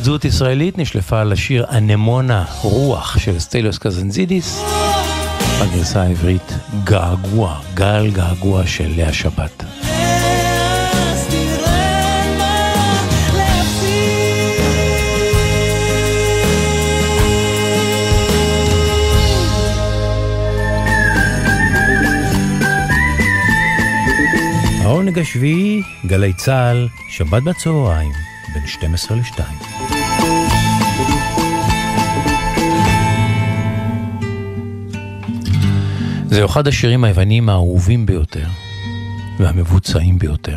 תעודת זהות ישראלית נשלפה על השיר אנמונה רוח של סטליוס קזנזידיס, בגרסה העברית געגוע, גל געגוע של לאה שבת. העונג השביעי, גלי צה"ל, שבת בצהריים, בין 12 ל-2. זהו אחד השירים היווניים האהובים ביותר והמבוצעים ביותר.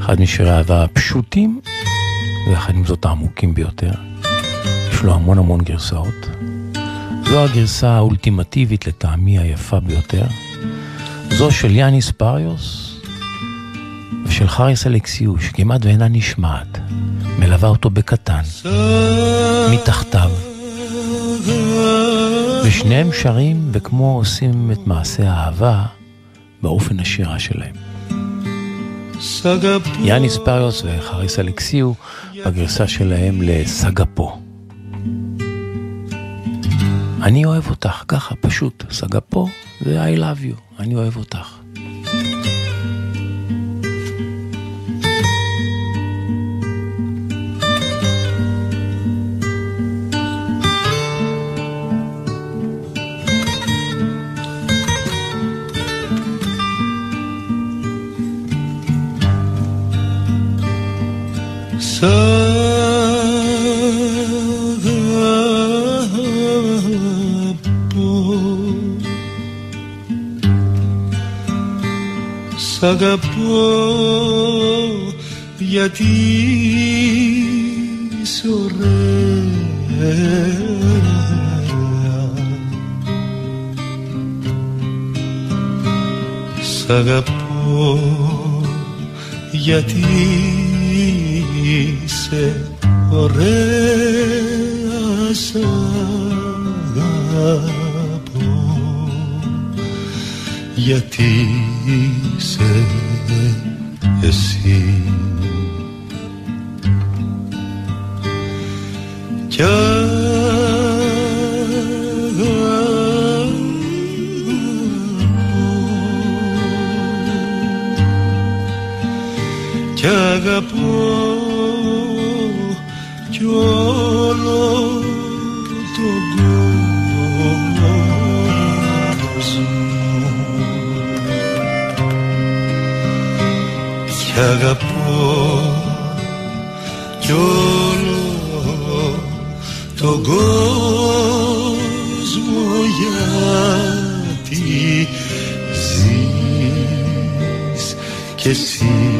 אחד משירי האהבה הפשוטים ויחד עם זאת העמוקים ביותר. יש לו המון המון גרסאות. זו הגרסה האולטימטיבית לטעמי היפה ביותר. זו של יאניס פריוס ושל חריס אלכסיוש, כמעט ואינה נשמעת. מלווה אותו בקטן, מתחתיו. ושניהם שרים וכמו עושים את מעשה האהבה באופן השירה שלהם. יאניס פריוס וחריס אלכסיו בגרסה שלהם לסגפו. אני אוהב אותך, ככה, פשוט. סגפו זה I love you, אני אוהב אותך. S'agapò γιατί είσαι ωραία. Σ' αγαπώ γιατί είσαι ωραία. Σ' αγαπώ γιατί είσαι εσύ κι αγαπώ κι αγαπώ κι αγαπώ κι όλο τον κόσμο γιατί ζεις κι εσύ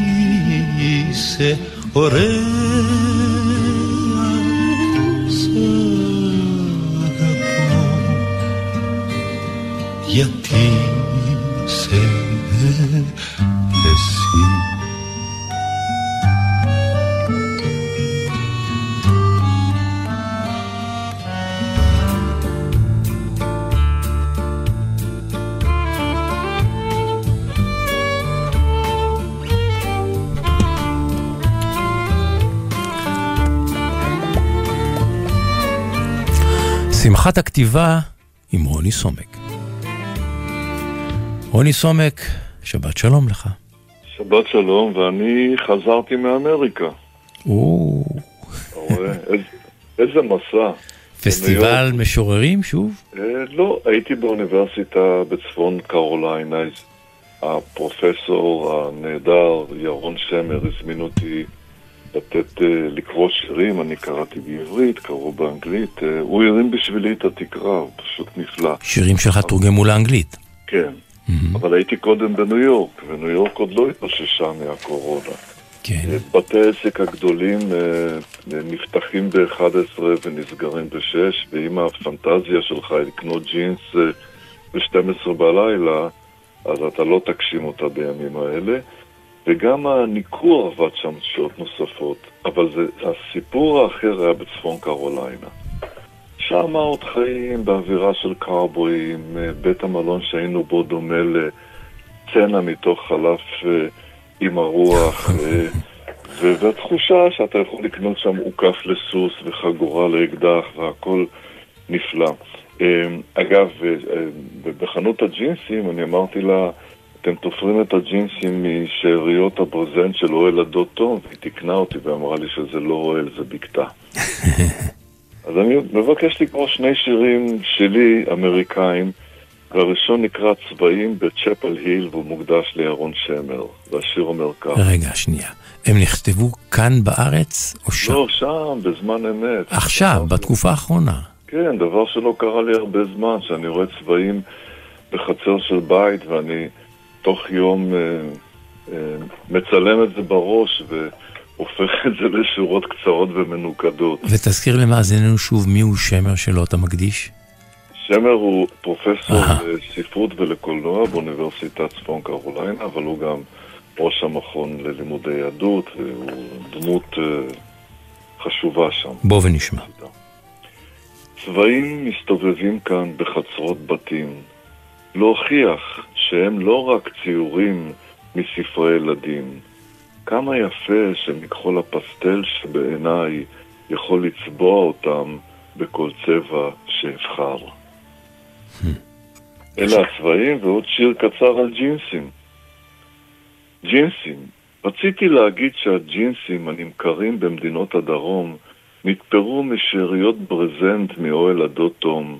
είσαι ωραία Σ' αγαπώ. Γιατί הכתיבה עם רוני סומק. רוני סומק, שבת שלום לך. שבת שלום, ואני חזרתי מאמריקה. או? איזה- איזה מסע. פסטיבל משוררים שוב? אה, לא, הייתי באוניברסיטה בצפון קרוליינה. הפרופסור הנהדר ירון שמר הזמין אותי לתת, אה, לקרוא שירים, אני קראתי בעברית, קראו באנגלית. אה, הוא הרים בשבילי את התקרה, הוא פשוט נפלא. שירים שלך תורגמו לאנגלית. כן. אבל הייתי קודם בניו יורק, וניו יורק עוד לא התאוששה מהקורונה. כן. בתי העסק הגדולים אה, נפתחים ב-11 ונסגרים ב-6, ואם הפנטזיה שלך היא לקנות ג'ינס אה, ב-12 בלילה, אז אתה לא תגשים אותה בימים האלה. וגם הניכור עבד שם שעות נוספות, אבל זה, הסיפור האחר היה בצפון קרוליינה. שם עוד חיים באווירה של קאובויים, אה, בית המלון שהיינו בו דומה לצנע מתוך חלף אה, עם הרוח, אה, [LAUGHS] והתחושה שאתה יכול לקנות שם עוקף לסוס וחגורה לאקדח והכל נפלא. אגב, בחנות הג'ינסים אני אמרתי לה, אתם תופרים את הג'ינסים משאריות הברזנט של אוהל הדוד תום, והיא תיקנה אותי ואמרה לי שזה לא אוהל, זה בקתה. [LAUGHS] אז אני מבקש לקרוא שני שירים שלי, אמריקאים, והראשון נקרא צבעים בצ'פל היל והוא מוקדש לירון שמר, והשיר אומר כך. רגע, שנייה. הם נכתבו כאן בארץ או שם? לא, שם, בזמן אמת. עכשיו, בתקופה האחרונה. כן, דבר שלא קרה לי הרבה זמן, שאני רואה צבעים בחצר של בית ואני תוך יום אה, אה, מצלם את זה בראש והופך את זה לשורות קצרות ומנוקדות. ותזכיר למאזיננו שוב מיהו שמר שלו אתה מקדיש? שמר הוא פרופסור לספרות ולקולנוע באוניברסיטת צפון קרוליינה, אבל הוא גם ראש המכון ללימודי יהדות, והוא דמות אה, חשובה שם. בוא ונשמע. צבעים מסתובבים כאן בחצרות בתים, להוכיח שהם לא רק ציורים מספרי ילדים. כמה יפה שמכחול הפסטל שבעיניי יכול לצבוע אותם בכל צבע שאבחר. אלה הצבעים ועוד שיר קצר על ג'ינסים. ג'ינסים. רציתי להגיד שהג'ינסים הנמכרים במדינות הדרום נתפרו משאריות ברזנט מאוהל הדוד תום,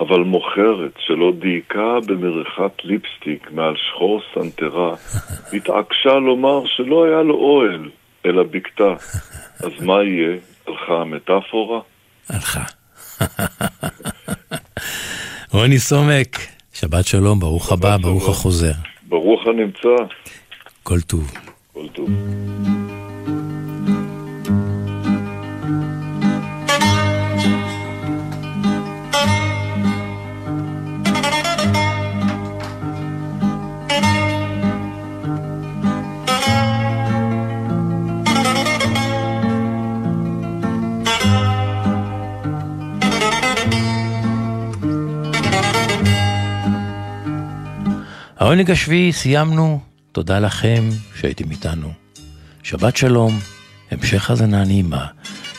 אבל מוכרת שלא דייקה במריחת ליפסטיק מעל שחור סנטרה, [LAUGHS] התעקשה לומר שלא היה לו אוהל, אלא בקתה. אז מה יהיה? הלכה המטאפורה? הלכה. רוני סומק, שבת שלום, ברוך הבא, ברוך החוזר. ברוך הנמצא. כל טוב. כל טוב. העונג השביעי סיימנו, תודה לכם שהייתם איתנו. שבת שלום, המשך האזנה נעימה,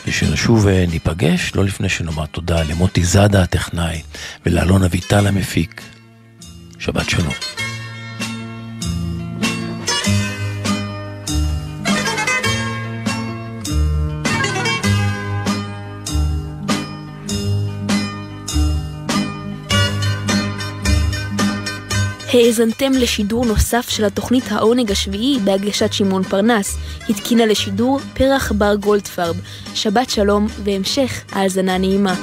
ושנשוב וניפגש לא לפני שנאמר תודה למוטי זאדה הטכנאי ולאלון אביטל המפיק. שבת שלום. האזנתם לשידור נוסף של התוכנית העונג השביעי בהגשת שמעון פרנס. התקינה לשידור פרח בר גולדפרב. שבת שלום והמשך האזנה נעימה.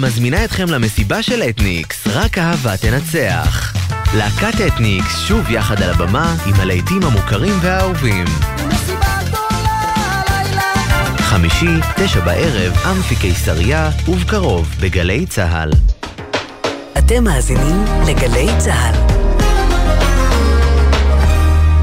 מזמינה אתכם למסיבה של אתניקס, רק אהבה תנצח. להקת אתניקס שוב יחד על הבמה עם הלהיטים המוכרים והאהובים. חמישי, תשע בערב, אמפי קיסריה, ובקרוב בגלי צה"ל. אתם מאזינים לגלי צה"ל.